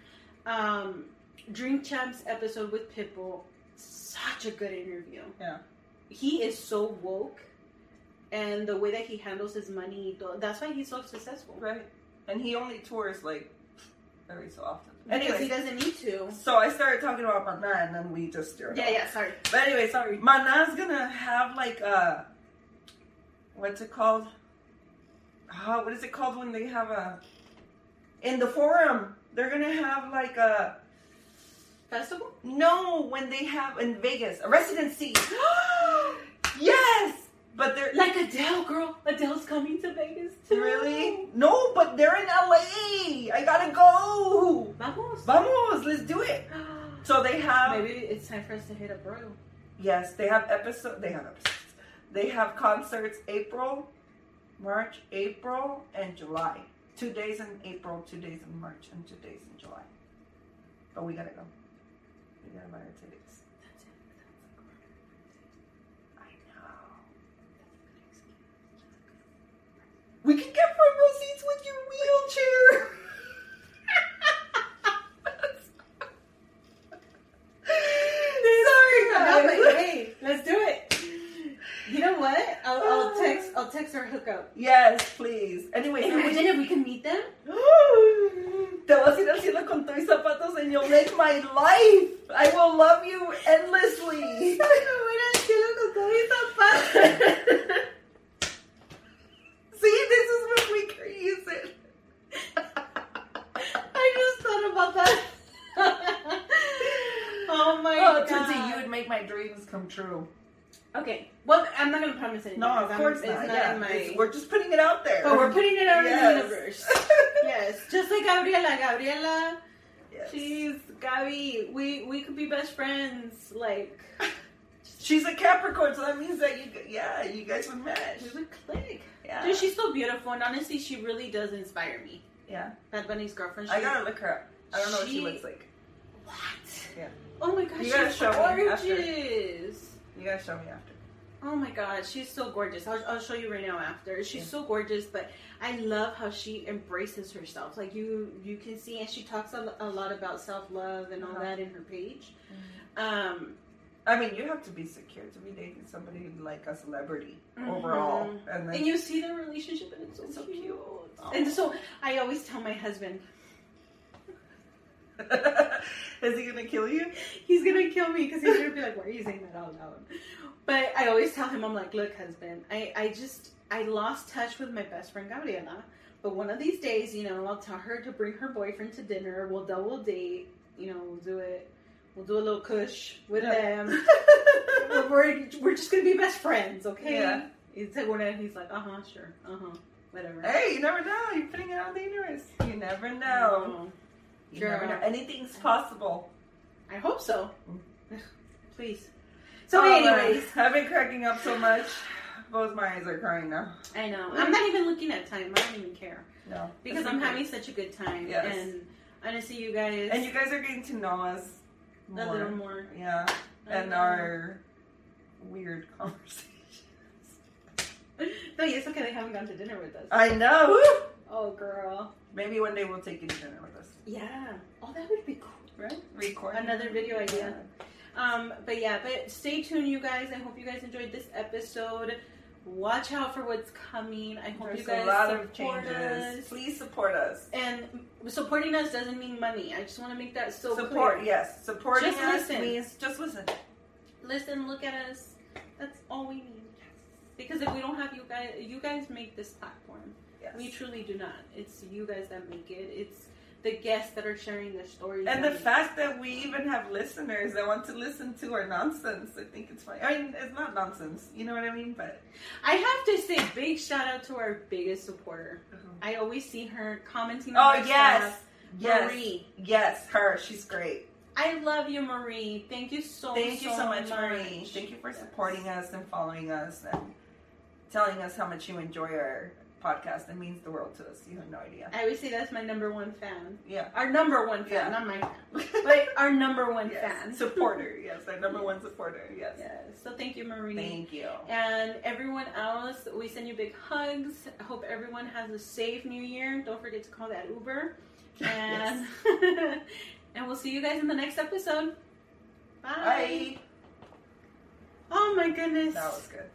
Um, Drink Champs episode with Pitbull, such a good interview. Yeah. He is so woke, and the way that he handles his money, that's why he's so successful. Right. And he only tours like every so often. Because he doesn't need to. so I started talking about Maná, and then we just. Yeah, up. yeah. Sorry. But anyway, Sorry. Maná's gonna have like a what's it called? Ah, what is it called when they have a in the forum? They're gonna have like a Festival. no when they have in Vegas a residency. yes, but they're Like Adele, girl. Adele's coming to Vegas too. really no, but they're in LA. I gotta go. Vamos. Vamos, let's do it. So they have Maybe it's time for us to hit up Royal. Yes, they have episode. They have episodes. They have concerts April, March, April, and July. Two days in April, two days in March, and two days in July. But we gotta go. We gotta buy our tickets. I know. We can get front row seats with your wheelchair. Sorry, guys. hey, let's do it. You know what? I'll, I'll oh. text. I'll text her hookup. Yes, please. Anyway, Imagine if we can meet them. Te vas a ir al cielo con tus zapatos and you'll make my life. I will love you endlessly. See, this is when we can use it. I just thought about that. oh my oh, god. Oh, god. Tootsie, you would make my dreams come true. Okay. Well, I'm not gonna promise anything. No, of because I'm- course it's not. not yeah, in my. it's- we're just putting it out there. but we're putting it out in the universe. yes, just like Gabriela. Gabriela, Yes. she's Gabi. We we could be best friends. Like She's a Capricorn, so that means that you, yeah, you guys would match. we would click. Yeah. Dude, she's so beautiful, and honestly, she really does inspire me. yeah. Bad Bunny's girlfriend. I gotta look her up. I don't know what she looks like. What? Yeah. Oh my gosh, You she's gotta show me after. gorgeous. You gotta show me after. Oh my god, she's so gorgeous. I'll, I'll show you right now after. She's Yeah. so gorgeous, but I love how she embraces herself. Like you, you can see, and she talks a, a lot about self love and all Uh-huh. that in her page. Um, I mean, you have to be secure to be dating somebody like a celebrity Mhm. overall, and then and you see their relationship, and it's so, It's so cute. cute. Oh. And so I always tell my husband, is he gonna kill you? he's gonna kill me because he's gonna be like, "Why are you saying that out loud?" But I always tell him, I'm like, "Look, husband, I, I just I lost touch with my best friend Gabriela, but one of these days, you know, I'll tell her to bring her boyfriend to dinner. We'll double date. You know, we'll do it. We'll do a little kush with Yeah. them. we're, we're we're just gonna be best friends, okay?" Yeah. He's like, He's like, "Uh huh, sure, uh huh, whatever." hey, you never know. You're putting it out the universe. You never know. Oh, You never know. Anything's possible. I hope so. Mm. Please. So, All right. anyways. I've been cracking up so much. Both my eyes are crying now. I know. I'm not even looking at time. I don't even care No, because I'm having such a good time. Yes. And honestly, you guys And you guys are getting to know us a little more. Yeah, and our weird conversations. No, it's okay. They haven't gone to dinner with us. I know. oh, girl. Maybe one day we'll take you to dinner with us. Yeah. Oh, that would be cool. Right? Record Another video idea. Um, but yeah, but stay tuned, you guys. I hope you guys enjoyed this episode. Watch out for what's coming. I hope There's you guys a lot of support changes. us. Please support us. And supporting us doesn't mean money. I just want to make that so support, clear. yes. Supporting Just us listen. means just listen. listen, look at us. That's all we need. Because if we don't have you guys, you guys make this platform. Yes. We truly do not. It's you guys that make it. It's the guests that are sharing their stories. and the make- fact that we even have listeners that want to listen to our nonsense, I think it's funny. I mean, it's not nonsense, you know what I mean? But I have to say, big shout out to our biggest supporter. Uh-huh. I always see her commenting. oh yes, stuff. yes, Marie. yes, her. She's great. I love you, Marie. Thank you so. Thank you so much, Marie. Thank you for supporting us and following us and telling us how much you enjoy our podcast. It means the world to us. You have no idea. I always say that's my number one fan. Yeah. Our number one fan, Yeah. not my fan, but our number one Yes. fan. Supporter, yes, our number one supporter, yes. Yes. So thank you, Marie. Thank you. And everyone else, we send you big hugs. I hope everyone has a safe new year. Don't forget to call that Uber. And and we'll see you guys in the next episode. Bye. Bye. Oh my goodness. That was good.